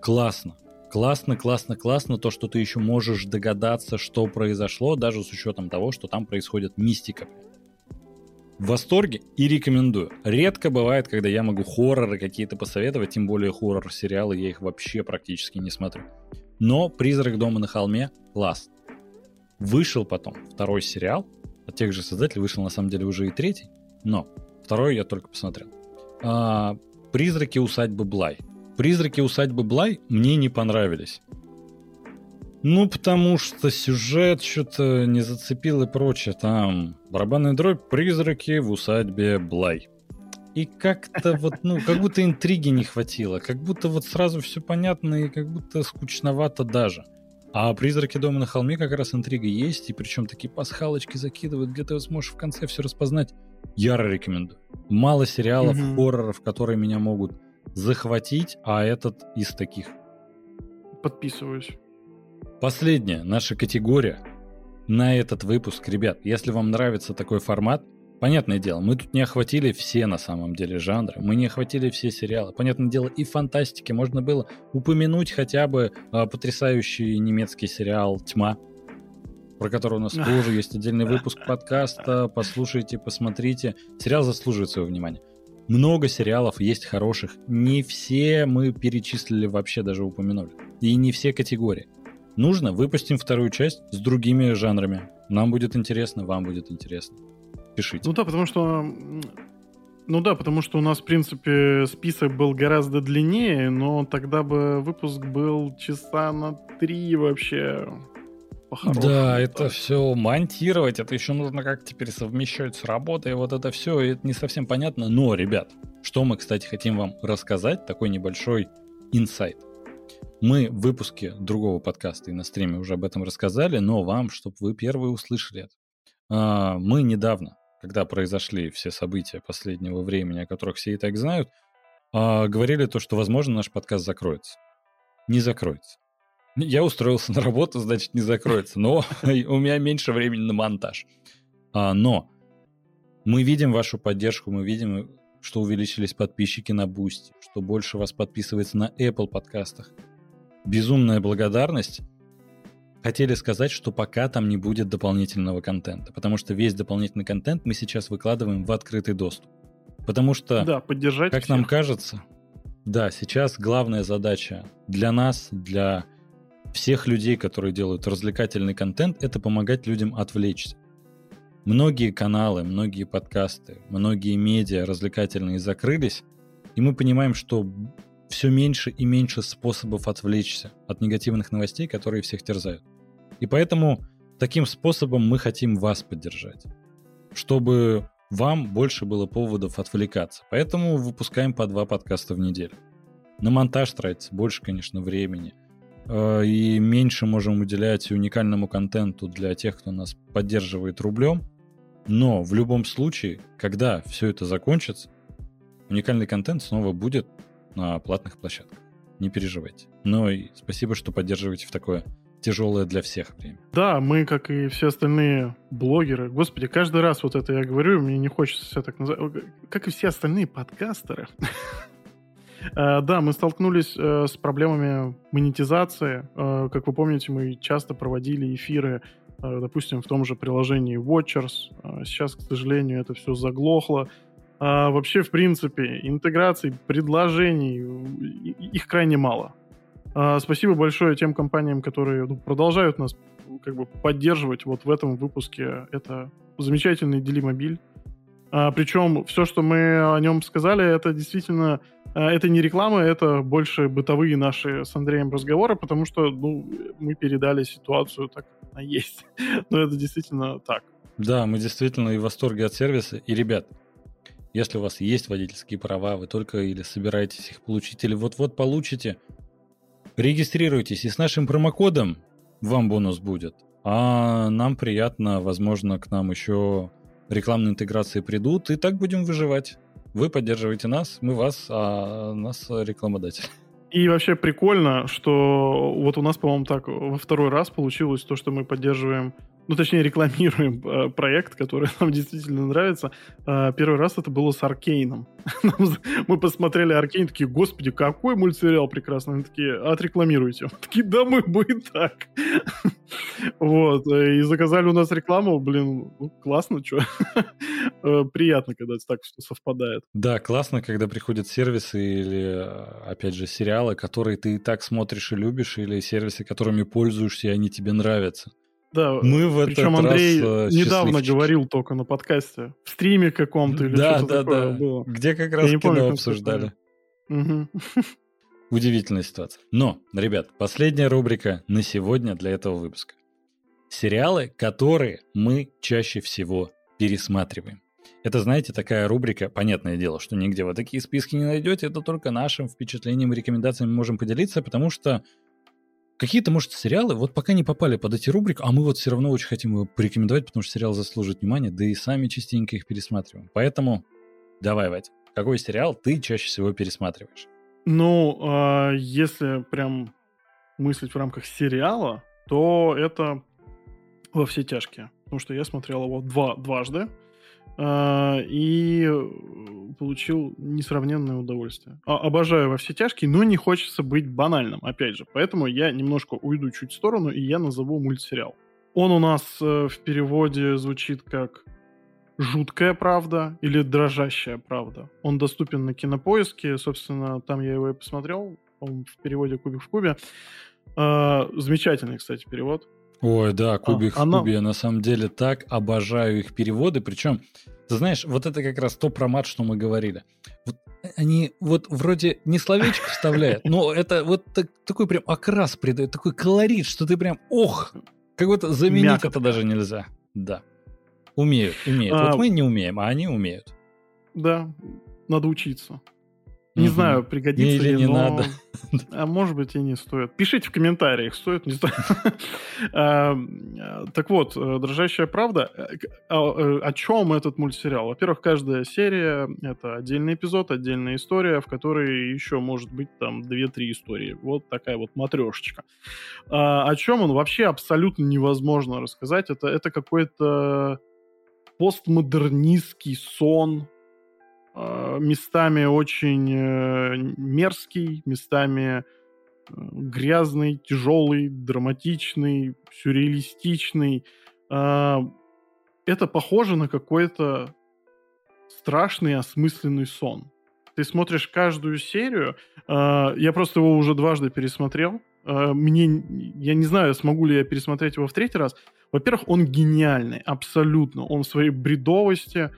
Speaker 1: классно. Классно, классно, классно то, что ты еще можешь догадаться, что произошло, даже с учетом того, что там происходит мистика. В восторге и рекомендую. Редко бывает, когда я могу хорроры какие-то посоветовать, тем более хоррор-сериалы, я их вообще практически не смотрю. Но «Призрак дома на холме» — класс. Вышел потом второй сериал, от тех же создателей вышел на самом деле уже и третий, но второй я только посмотрел. А, «Призраки усадьбы Блай». Призраки усадьбы Блай мне не понравились. Ну, потому что сюжет что-то не зацепил и прочее. Там барабанная дробь, призраки в усадьбе Блай. И как-то вот, ну, как будто интриги не хватило. Как будто вот сразу все понятно и как будто скучновато даже. А «Призраки дома на холме» как раз интрига есть, и причем такие пасхалочки закидывают, где ты сможешь в конце все распознать. Яро рекомендую. Мало сериалов, mm-hmm. хорроров, которые меня могут захватить, а этот из таких.
Speaker 2: Подписываюсь.
Speaker 1: Последняя наша категория на этот выпуск. Ребят, если вам нравится такой формат, понятное дело, мы тут не охватили все на самом деле жанры, мы не охватили все сериалы. Понятное дело, и фантастики можно было упомянуть хотя бы а, потрясающий немецкий сериал «Тьма», про который у нас тоже есть отдельный выпуск подкаста. Послушайте, посмотрите. Сериал заслуживает своего внимания. Много сериалов есть хороших. Не все мы перечислили вообще даже упомянули. И не все категории. Нужно, выпустим вторую часть с другими жанрами. Нам будет интересно, вам будет интересно. Пишите.
Speaker 2: Ну да, потому что... Ну да, потому что у нас, в принципе, список был гораздо длиннее, но тогда бы выпуск был часа на три вообще
Speaker 1: да, это все монтировать, это еще нужно как теперь совмещать с работой, вот это все, это не совсем понятно. Но, ребят, что мы, кстати, хотим вам рассказать, такой небольшой инсайт. Мы в выпуске другого подкаста и на стриме уже об этом рассказали, но вам, чтобы вы первые услышали это. А, мы недавно, когда произошли все события последнего времени, о которых все и так знают, а, говорили то, что, возможно, наш подкаст закроется. Не закроется. Я устроился на работу, значит, не закроется. Но у меня меньше времени на монтаж. А, но мы видим вашу поддержку, мы видим, что увеличились подписчики на Boost, что больше вас подписывается на Apple подкастах. Безумная благодарность. Хотели сказать, что пока там не будет дополнительного контента, потому что весь дополнительный контент мы сейчас выкладываем в открытый доступ. Потому что,
Speaker 2: да, поддержать
Speaker 1: как всех. нам кажется, да, сейчас главная задача для нас, для всех людей, которые делают развлекательный контент, это помогать людям отвлечься. Многие каналы, многие подкасты, многие медиа развлекательные закрылись, и мы понимаем, что все меньше и меньше способов отвлечься от негативных новостей, которые всех терзают. И поэтому таким способом мы хотим вас поддержать, чтобы вам больше было поводов отвлекаться. Поэтому выпускаем по два подкаста в неделю. На монтаж тратится больше, конечно, времени – и меньше можем уделять уникальному контенту для тех, кто нас поддерживает рублем. Но в любом случае, когда все это закончится, уникальный контент снова будет на платных площадках. Не переживайте. Но и спасибо, что поддерживаете в такое тяжелое для всех время.
Speaker 2: Да, мы, как и все остальные блогеры, господи, каждый раз вот это я говорю, мне не хочется все так называть, как и все остальные подкастеры, Э, да, мы столкнулись э, с проблемами монетизации. Э, как вы помните, мы часто проводили эфиры, допустим, в том же приложении Watchers. Сейчас, к сожалению, это все заглохло. А вообще, в принципе, интеграций, предложений, их крайне мало. Спасибо большое тем компаниям, которые ну, продолжают нас как бы поддерживать вот в этом выпуске. Это замечательный Делимобиль. А, причем все, что мы о нем сказали, это действительно А, это не реклама, это больше бытовые наши с Андреем разговоры, потому что ну, мы передали ситуацию так, как она есть. Но это действительно так.
Speaker 1: Да, мы действительно и в восторге от сервиса. И, ребят, если у вас есть водительские права, вы только или собираетесь их получить, или вот-вот получите, регистрируйтесь, и с нашим промокодом вам бонус будет. А нам приятно, возможно, к нам еще рекламные интеграции придут, и так будем выживать. Вы поддерживаете нас, мы вас, а нас рекламодатель.
Speaker 2: И вообще прикольно, что вот у нас, по-моему, так во второй раз получилось то, что мы поддерживаем ну, точнее, рекламируем э, проект, который нам действительно нравится. Э, первый раз это было с Аркейном. мы посмотрели Аркейн, такие, господи, какой мультсериал прекрасный. Они такие, отрекламируйте. Мы такие, да мы бы и так. вот, э, и заказали у нас рекламу, блин, ну, классно, что. Э, приятно, когда это так все совпадает.
Speaker 1: Да, классно, когда приходят сервисы или, опять же, сериалы, которые ты и так смотришь и любишь, или сервисы, которыми пользуешься, и они тебе нравятся.
Speaker 2: Да, мы в причем этот Андрей раз, э, недавно говорил только на подкасте, в стриме каком-то или да, что-то да, такое да. было.
Speaker 1: Где как раз Я кино помню, обсуждали. Угу. Удивительная ситуация. Но, ребят, последняя рубрика на сегодня для этого выпуска. Сериалы, которые мы чаще всего пересматриваем. Это, знаете, такая рубрика, понятное дело, что нигде вы такие списки не найдете, это только нашим впечатлением и рекомендациями можем поделиться, потому что Какие-то, может, сериалы, вот пока не попали под эти рубрики, а мы вот все равно очень хотим его порекомендовать, потому что сериал заслуживает внимания, да и сами частенько их пересматриваем. Поэтому давай, Вать, какой сериал ты чаще всего пересматриваешь?
Speaker 2: Ну, э, если прям мыслить в рамках сериала, то это «Во все тяжкие». Потому что я смотрел его два, дважды. А, и э, получил несравненное удовольствие. А, обожаю во все тяжкие, но не хочется быть банальным, опять же. Поэтому я немножко уйду чуть в сторону, и я назову мультсериал. Он у нас э, в переводе звучит как «Жуткая правда» или «Дрожащая правда». Он доступен на Кинопоиске, собственно, там я его и посмотрел, в переводе «Кубик в кубе». А, замечательный, кстати, перевод.
Speaker 1: Ой, да, а, кубик а, в она... кубе. Я на самом деле так обожаю их переводы. Причем, ты знаешь, вот это как раз то про мат, что мы говорили. Вот они вот вроде не словечко вставляют, но это вот так, такой прям окрас придает, такой колорит, что ты прям, ох, как будто заменить Мякотка. это даже нельзя. Да. Умеют, умеют. А, вот мы не умеем, а они умеют.
Speaker 2: Да, надо учиться. Не знаю, пригодится
Speaker 1: Или ли, не но... надо.
Speaker 2: А может быть и не стоит. Пишите в комментариях, стоит, не стоит. Так вот, э, «Дрожащая правда». Э, а, э, о чем этот мультсериал? Во-первых, каждая серия — это отдельный эпизод, отдельная история, в которой еще может быть там 2-3 истории. Вот такая вот матрешечка. А, о чем он? Вообще абсолютно невозможно рассказать. Это, это какой-то постмодернистский сон, а, местами очень э, мерзкий, местами э, грязный, тяжелый, драматичный, сюрреалистичный. А, это похоже на какой-то страшный осмысленный сон. Ты смотришь каждую серию, а, я просто его уже дважды пересмотрел. Мне, я не знаю, смогу ли я пересмотреть его в третий раз. Во-первых, он гениальный, абсолютно. Он в своей бредовости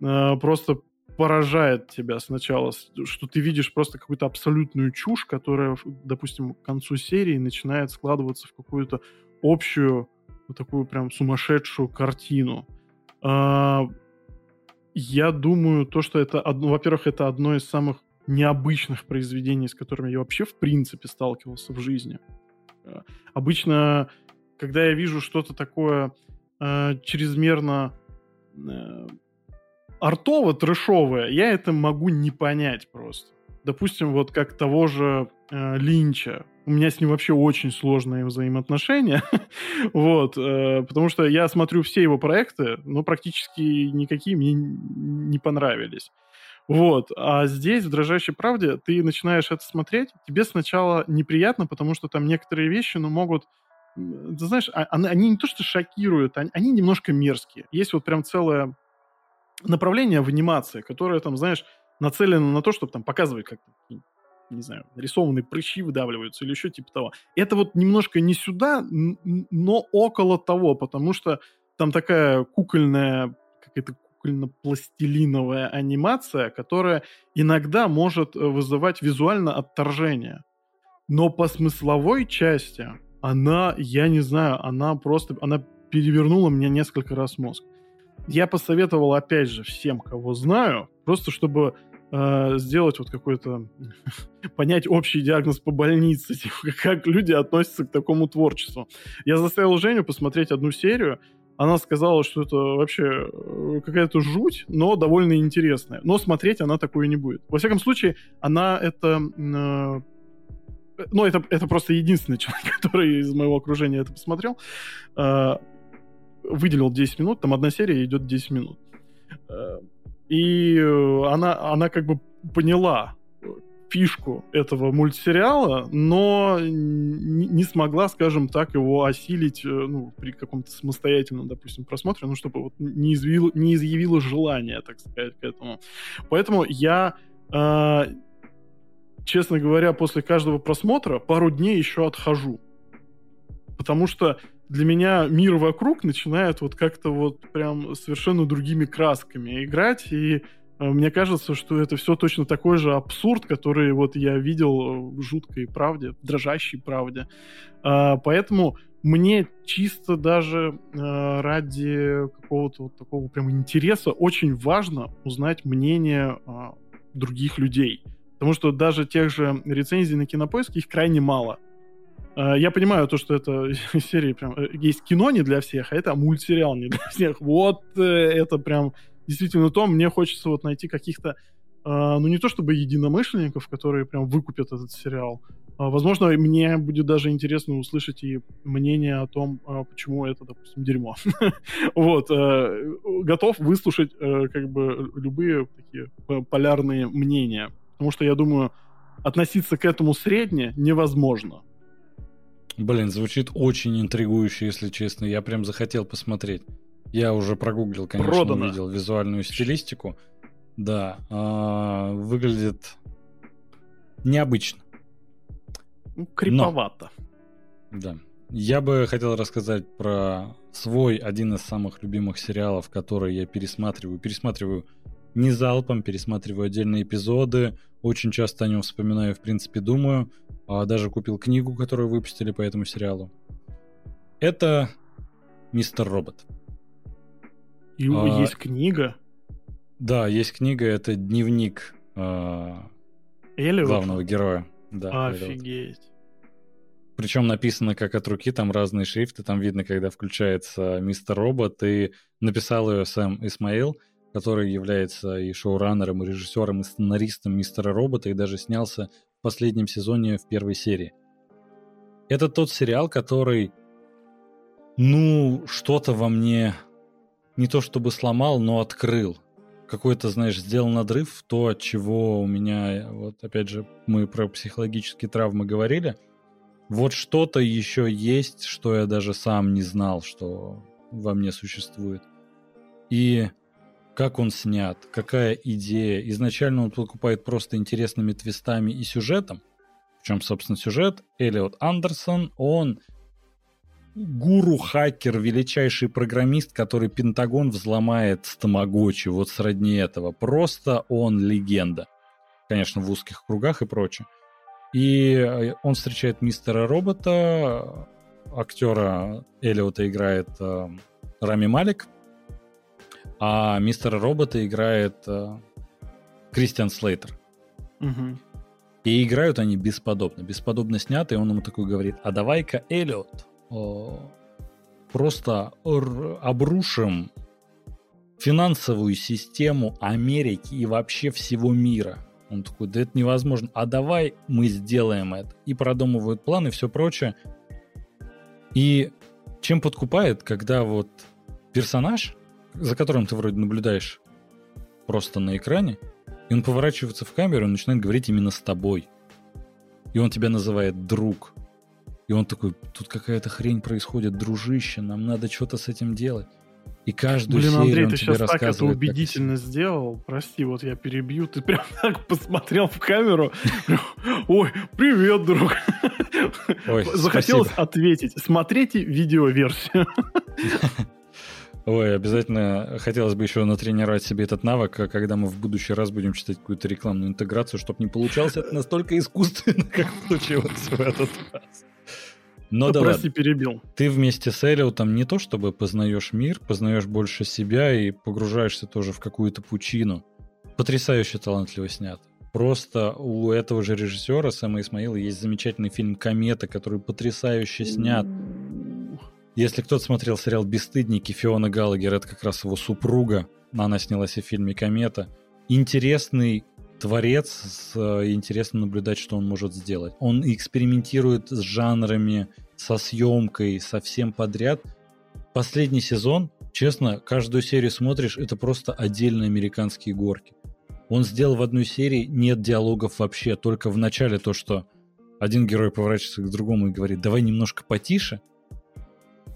Speaker 2: просто поражает тебя сначала, что ты видишь просто какую-то абсолютную чушь, которая, допустим, к концу серии начинает складываться в какую-то общую, вот такую прям сумасшедшую картину. А, я думаю, то, что это, во-первых, это одно из самых необычных произведений, с которыми я вообще в принципе сталкивался в жизни. А, обычно, когда я вижу что-то такое э, чрезмерно э, артово трэшовое, я это могу не понять просто. Допустим, вот как того же э, Линча. У меня с ним вообще очень сложные взаимоотношения. вот, э, потому что я смотрю все его проекты, но практически никакие мне не понравились. Вот. А здесь, в «Дрожащей правде», ты начинаешь это смотреть, тебе сначала неприятно, потому что там некоторые вещи, ну, могут... Ты знаешь, а, они не то что шокируют, они, они немножко мерзкие. Есть вот прям целая направление в анимации, которое там, знаешь, нацелено на то, чтобы там показывать как не знаю, нарисованные прыщи выдавливаются или еще типа того. Это вот немножко не сюда, но около того, потому что там такая кукольная, какая-то кукольно-пластилиновая анимация, которая иногда может э, вызывать визуально отторжение. Но по смысловой части она, я не знаю, она просто, она перевернула мне несколько раз мозг. Я посоветовал, опять же, всем, кого знаю, просто чтобы э, сделать вот какой-то, понять общий диагноз по больнице, типа, как люди относятся к такому творчеству. Я заставил Женю посмотреть одну серию, она сказала, что это вообще э, какая-то жуть, но довольно интересная. Но смотреть она такое не будет. Во всяком случае, она это... Э, ну, это, это просто единственный человек, который из моего окружения это посмотрел. Э, выделил 10 минут, там одна серия идет 10 минут. Э, и э, она, она как бы поняла, фишку этого мультсериала, но не смогла, скажем так, его осилить э, ну, при каком-то самостоятельном, допустим, просмотре, ну, чтобы вот не, изъявила, не изъявила желания, так сказать, к этому. Поэтому я, э, честно говоря, после каждого просмотра пару дней еще отхожу. Потому что для меня мир вокруг начинает вот как-то вот прям совершенно другими красками играть, и а, мне кажется, что это все точно такой же абсурд, который вот я видел в жуткой правде, в дрожащей правде. А, поэтому мне чисто даже а, ради какого-то вот такого прям интереса очень важно узнать мнение других людей. Потому что даже тех же рецензий на кинопоиске их крайне мало. Я понимаю то, что это серии прям... Э, есть кино не для всех, а это мультсериал не для всех. Вот э, это прям действительно то, мне хочется вот найти каких-то, э, ну не то чтобы единомышленников, которые прям выкупят этот сериал. Э, возможно, мне будет даже интересно услышать и мнение о том, э, почему это, допустим, дерьмо. Вот. Э, готов выслушать э, как бы любые такие полярные мнения. Потому что я думаю, относиться к этому средне невозможно.
Speaker 1: Блин, звучит очень интригующе, если честно. Я прям захотел посмотреть. Я уже прогуглил, конечно, Продано. увидел визуальную стилистику. Да, э, выглядит необычно.
Speaker 2: Ну, криповато.
Speaker 1: Но, да. Я бы хотел рассказать про свой один из самых любимых сериалов, который я пересматриваю. Пересматриваю не залпом, пересматриваю отдельные эпизоды. Очень часто о нем вспоминаю, в принципе, думаю. А даже купил книгу, которую выпустили по этому сериалу. Это Мистер Робот.
Speaker 2: И а, есть книга?
Speaker 1: Да, есть книга, это дневник а, главного героя. Да,
Speaker 2: Офигеть. Эллиот.
Speaker 1: Причем написано как от руки, там разные шрифты, там видно, когда включается мистер Робот, и написал ее Сэм Исмаил, который является и шоураннером, и режиссером, и сценаристом мистера Робота, и даже снялся в последнем сезоне в первой серии. Это тот сериал, который, ну, что-то во мне не то чтобы сломал, но открыл. Какой-то, знаешь, сделал надрыв то, от чего у меня, вот опять же, мы про психологические травмы говорили. Вот что-то еще есть, что я даже сам не знал, что во мне существует. И как он снят, какая идея. Изначально он покупает просто интересными твистами и сюжетом. В чем, собственно, сюжет? Эллиот Андерсон, он гуру-хакер, величайший программист, который Пентагон взломает с Тамагочи, вот сродни этого. Просто он легенда. Конечно, в узких кругах и прочее. И э, он встречает мистера робота, актера Эллиота играет э, Рами Малик, а мистера робота играет э, Кристиан Слейтер. Угу. И играют они бесподобно, бесподобно снято, и он ему такой говорит, а давай-ка, Эллиот, просто обрушим финансовую систему Америки и вообще всего мира. Он такой, да это невозможно. А давай мы сделаем это. И продумывают планы и все прочее. И чем подкупает, когда вот персонаж, за которым ты вроде наблюдаешь просто на экране, и он поворачивается в камеру и начинает говорить именно с тобой. И он тебя называет друг. И он такой, тут какая-то хрень происходит, дружище, нам надо что-то с этим делать. И каждую Блин, серию Андрей, он
Speaker 2: ты
Speaker 1: тебе сейчас
Speaker 2: так это убедительно как... сделал. Прости, вот я перебью. Ты прям так посмотрел в камеру. Ой, привет, друг. Ой, Захотелось спасибо. ответить. Смотрите видеоверсию.
Speaker 1: Ой, обязательно хотелось бы еще натренировать себе этот навык, а когда мы в будущий раз будем читать какую-то рекламную интеграцию, чтобы не получалось это настолько искусственно, как получилось в этот раз. Но ну, да прости, ладно.
Speaker 2: перебил.
Speaker 1: Ты вместе с Эллиотом не то чтобы познаешь мир, познаешь больше себя и погружаешься тоже в какую-то пучину. Потрясающе талантливо снят. Просто у этого же режиссера Сэма Исмаила есть замечательный фильм «Комета», который потрясающе снят. Если кто-то смотрел сериал «Бесстыдники», Фиона Галагер, это как раз его супруга. Она снялась в фильме «Комета». Интересный творец, э, интересно наблюдать, что он может сделать. Он экспериментирует с жанрами, со съемкой, со всем подряд. Последний сезон, честно, каждую серию смотришь, это просто отдельные американские горки. Он сделал в одной серии нет диалогов вообще, только в начале то, что один герой поворачивается к другому и говорит, давай немножко потише.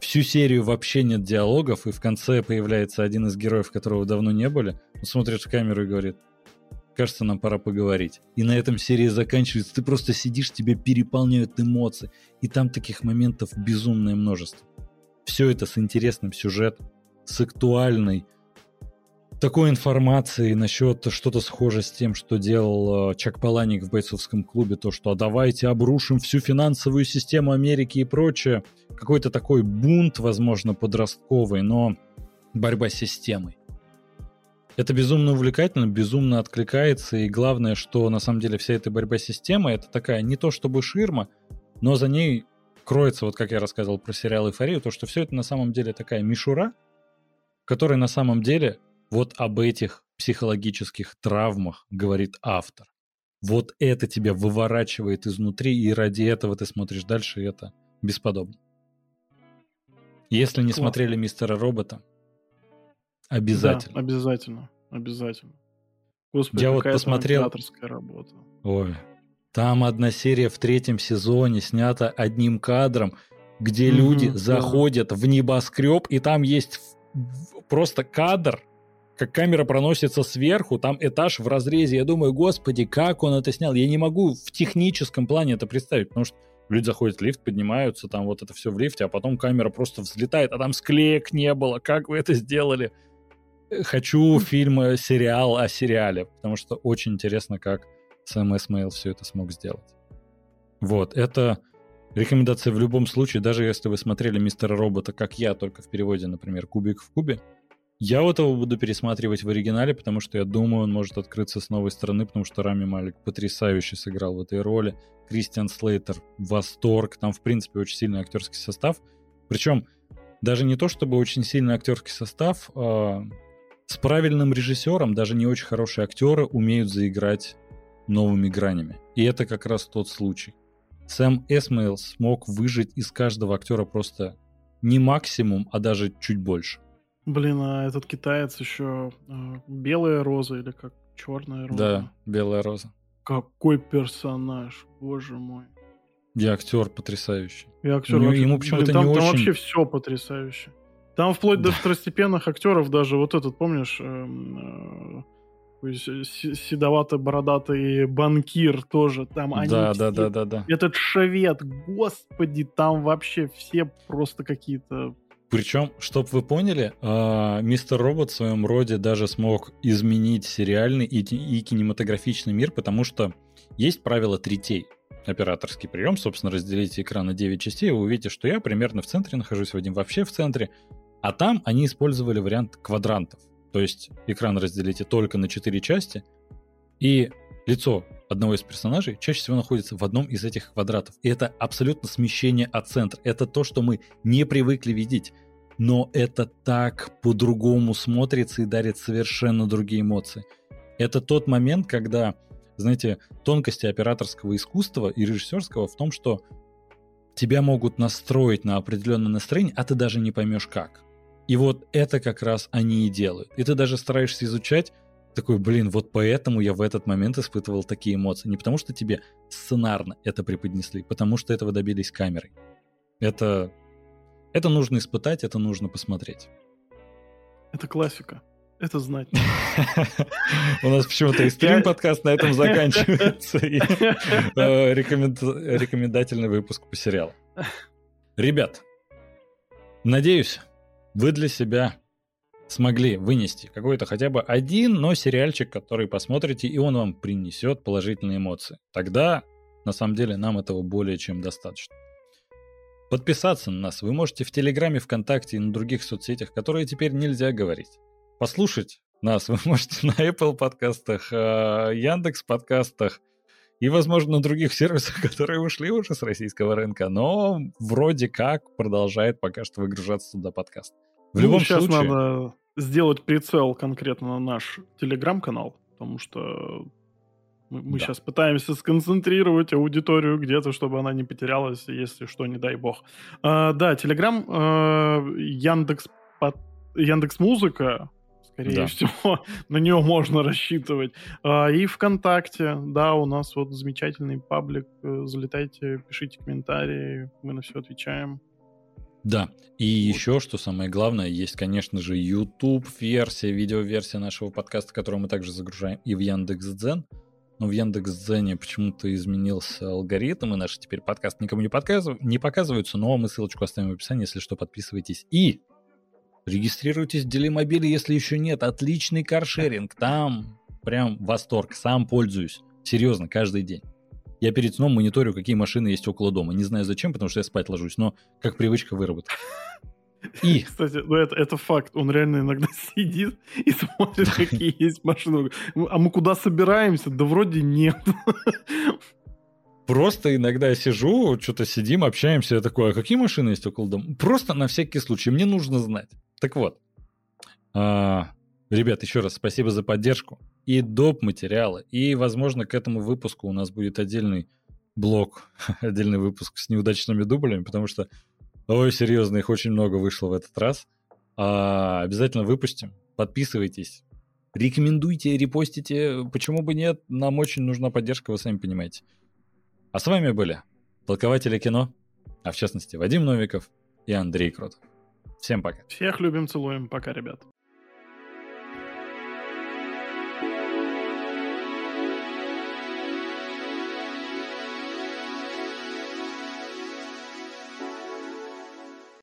Speaker 1: Всю серию вообще нет диалогов, и в конце появляется один из героев, которого давно не были. Он смотрит в камеру и говорит, кажется, нам пора поговорить. И на этом серия заканчивается. Ты просто сидишь, тебя переполняют эмоции. И там таких моментов безумное множество. Все это с интересным сюжетом, с актуальной такой информацией насчет что-то схоже с тем, что делал э, Чак Паланик в бойцовском клубе, то, что а давайте обрушим всю финансовую систему Америки и прочее. Какой-то такой бунт, возможно, подростковый, но борьба с системой. Это безумно увлекательно, безумно откликается, и главное, что на самом деле вся эта борьба с системой, это такая не то чтобы ширма, но за ней кроется, вот как я рассказывал про сериал «Эйфорию», то, что все это на самом деле такая мишура, которая на самом деле вот об этих психологических травмах говорит автор. Вот это тебя выворачивает изнутри, и ради этого ты смотришь дальше, и это бесподобно. Если не Класс. смотрели «Мистера Робота», Обязательно.
Speaker 2: Да, обязательно. Обязательно. Господи,
Speaker 1: Я вот посмотрел...
Speaker 2: работа.
Speaker 1: Ой, там одна серия в третьем сезоне снята одним кадром, где mm-hmm, люди да. заходят в небоскреб, и там есть просто кадр, как камера проносится сверху, там этаж в разрезе. Я думаю, господи, как он это снял? Я не могу в техническом плане это представить, потому что люди заходят в лифт, поднимаются, там вот это все в лифте, а потом камера просто взлетает, а там склеек не было. Как вы это сделали? хочу фильм, э, сериал о сериале, потому что очень интересно, как Сэм Эсмейл все это смог сделать. Вот, это рекомендация в любом случае, даже если вы смотрели Мистера Робота, как я, только в переводе, например, Кубик в кубе, я вот его буду пересматривать в оригинале, потому что я думаю, он может открыться с новой стороны, потому что Рами Малик потрясающе сыграл в этой роли. Кристиан Слейтер — восторг. Там, в принципе, очень сильный актерский состав. Причем даже не то, чтобы очень сильный актерский состав, а с правильным режиссером даже не очень хорошие актеры умеют заиграть новыми гранями. И это как раз тот случай. Сэм Эсмейл смог выжить из каждого актера просто не максимум, а даже чуть больше.
Speaker 2: Блин, а этот китаец еще э, белая роза или как черная роза?
Speaker 1: Да, белая роза.
Speaker 2: Какой персонаж, боже мой.
Speaker 1: И актер потрясающий.
Speaker 2: И актер. Ему,
Speaker 1: ему почему-то не
Speaker 2: там,
Speaker 1: очень.
Speaker 2: Там вообще все потрясающе. Там вплоть до второстепенных актеров даже вот этот, помнишь, эм, э, седовато-бородатый банкир тоже. Там они
Speaker 1: да,
Speaker 2: все,
Speaker 1: да, да, да, да.
Speaker 2: Этот швед, господи, там вообще все просто какие-то
Speaker 1: причем, чтобы вы поняли, э, мистер Робот в своем роде даже смог изменить сериальный и кинематографичный мир, потому что есть правило третей. Операторский прием, собственно, разделите экран на 9 частей, и вы увидите, что я примерно в центре нахожусь, Вадим вообще в центре, а там они использовали вариант квадрантов. То есть экран разделите только на 4 части, и лицо одного из персонажей чаще всего находится в одном из этих квадратов. И это абсолютно смещение от центра. Это то, что мы не привыкли видеть. Но это так по-другому смотрится и дарит совершенно другие эмоции. Это тот момент, когда, знаете, тонкости операторского искусства и режиссерского в том, что тебя могут настроить на определенное настроение, а ты даже не поймешь как. И вот это как раз они и делают. И ты даже стараешься изучать, такой, блин, вот поэтому я в этот момент испытывал такие эмоции. Не потому что тебе сценарно это преподнесли, потому что этого добились камерой. Это, это нужно испытать, это нужно посмотреть.
Speaker 2: Это классика. Это знать.
Speaker 1: У нас почему-то и стрим-подкаст на этом заканчивается. Э, рекомендательный выпуск по сериалу. Ребят, надеюсь, вы для себя смогли вынести какой-то хотя бы один, но сериальчик, который посмотрите, и он вам принесет положительные эмоции. Тогда, на самом деле, нам этого более чем достаточно. Подписаться на нас вы можете в Телеграме, ВКонтакте и на других соцсетях, которые теперь нельзя говорить. Послушать нас вы можете на Apple подкастах, э, Яндекс подкастах и, возможно, на других сервисах, которые ушли уже с российского рынка, но вроде как продолжает пока что выгружаться туда подкаст.
Speaker 2: В ну, любом сейчас случае... надо сделать прицел конкретно на наш телеграм-канал, потому что мы, мы да. сейчас пытаемся сконцентрировать аудиторию где-то, чтобы она не потерялась, если что, не дай бог. А, да, Телеграм, Яндекс, под, Яндекс Музыка, скорее да. всего, на нее можно рассчитывать. А, и ВКонтакте, да, у нас вот замечательный паблик. Э, залетайте, пишите комментарии, мы на все отвечаем.
Speaker 1: Да, и вот. еще, что самое главное, есть, конечно же, YouTube-версия, видеоверсия нашего подкаста, которую мы также загружаем и в Яндекс.Дзен. Но в Яндекс.Дзене почему-то изменился алгоритм, и наши теперь подкаст никому не, показыв... не показываются, но мы ссылочку оставим в описании, если что, подписывайтесь. И регистрируйтесь в Делимобиле, если еще нет. Отличный каршеринг, там прям восторг, сам пользуюсь. Серьезно, каждый день. Я перед сном мониторю, какие машины есть около дома. Не знаю зачем, потому что я спать ложусь, но как привычка выработана.
Speaker 2: И... Кстати, ну это, это факт. Он реально иногда сидит и смотрит, какие есть машины. А мы куда собираемся? Да вроде нет.
Speaker 1: Просто иногда я сижу, что-то сидим, общаемся, я такой, а какие машины есть около дома? Просто на всякий случай, мне нужно знать. Так вот, а, ребят, еще раз спасибо за поддержку и доп. материалы. И, возможно, к этому выпуску у нас будет отдельный блок, отдельный выпуск с неудачными дублями, потому что, ой, серьезно, их очень много вышло в этот раз. А, обязательно выпустим. Подписывайтесь. Рекомендуйте, репостите. Почему бы нет? Нам очень нужна поддержка, вы сами понимаете. А с вами были толкователи кино, а в частности Вадим Новиков и Андрей Кротов. Всем пока.
Speaker 2: Всех любим, целуем. Пока, ребят.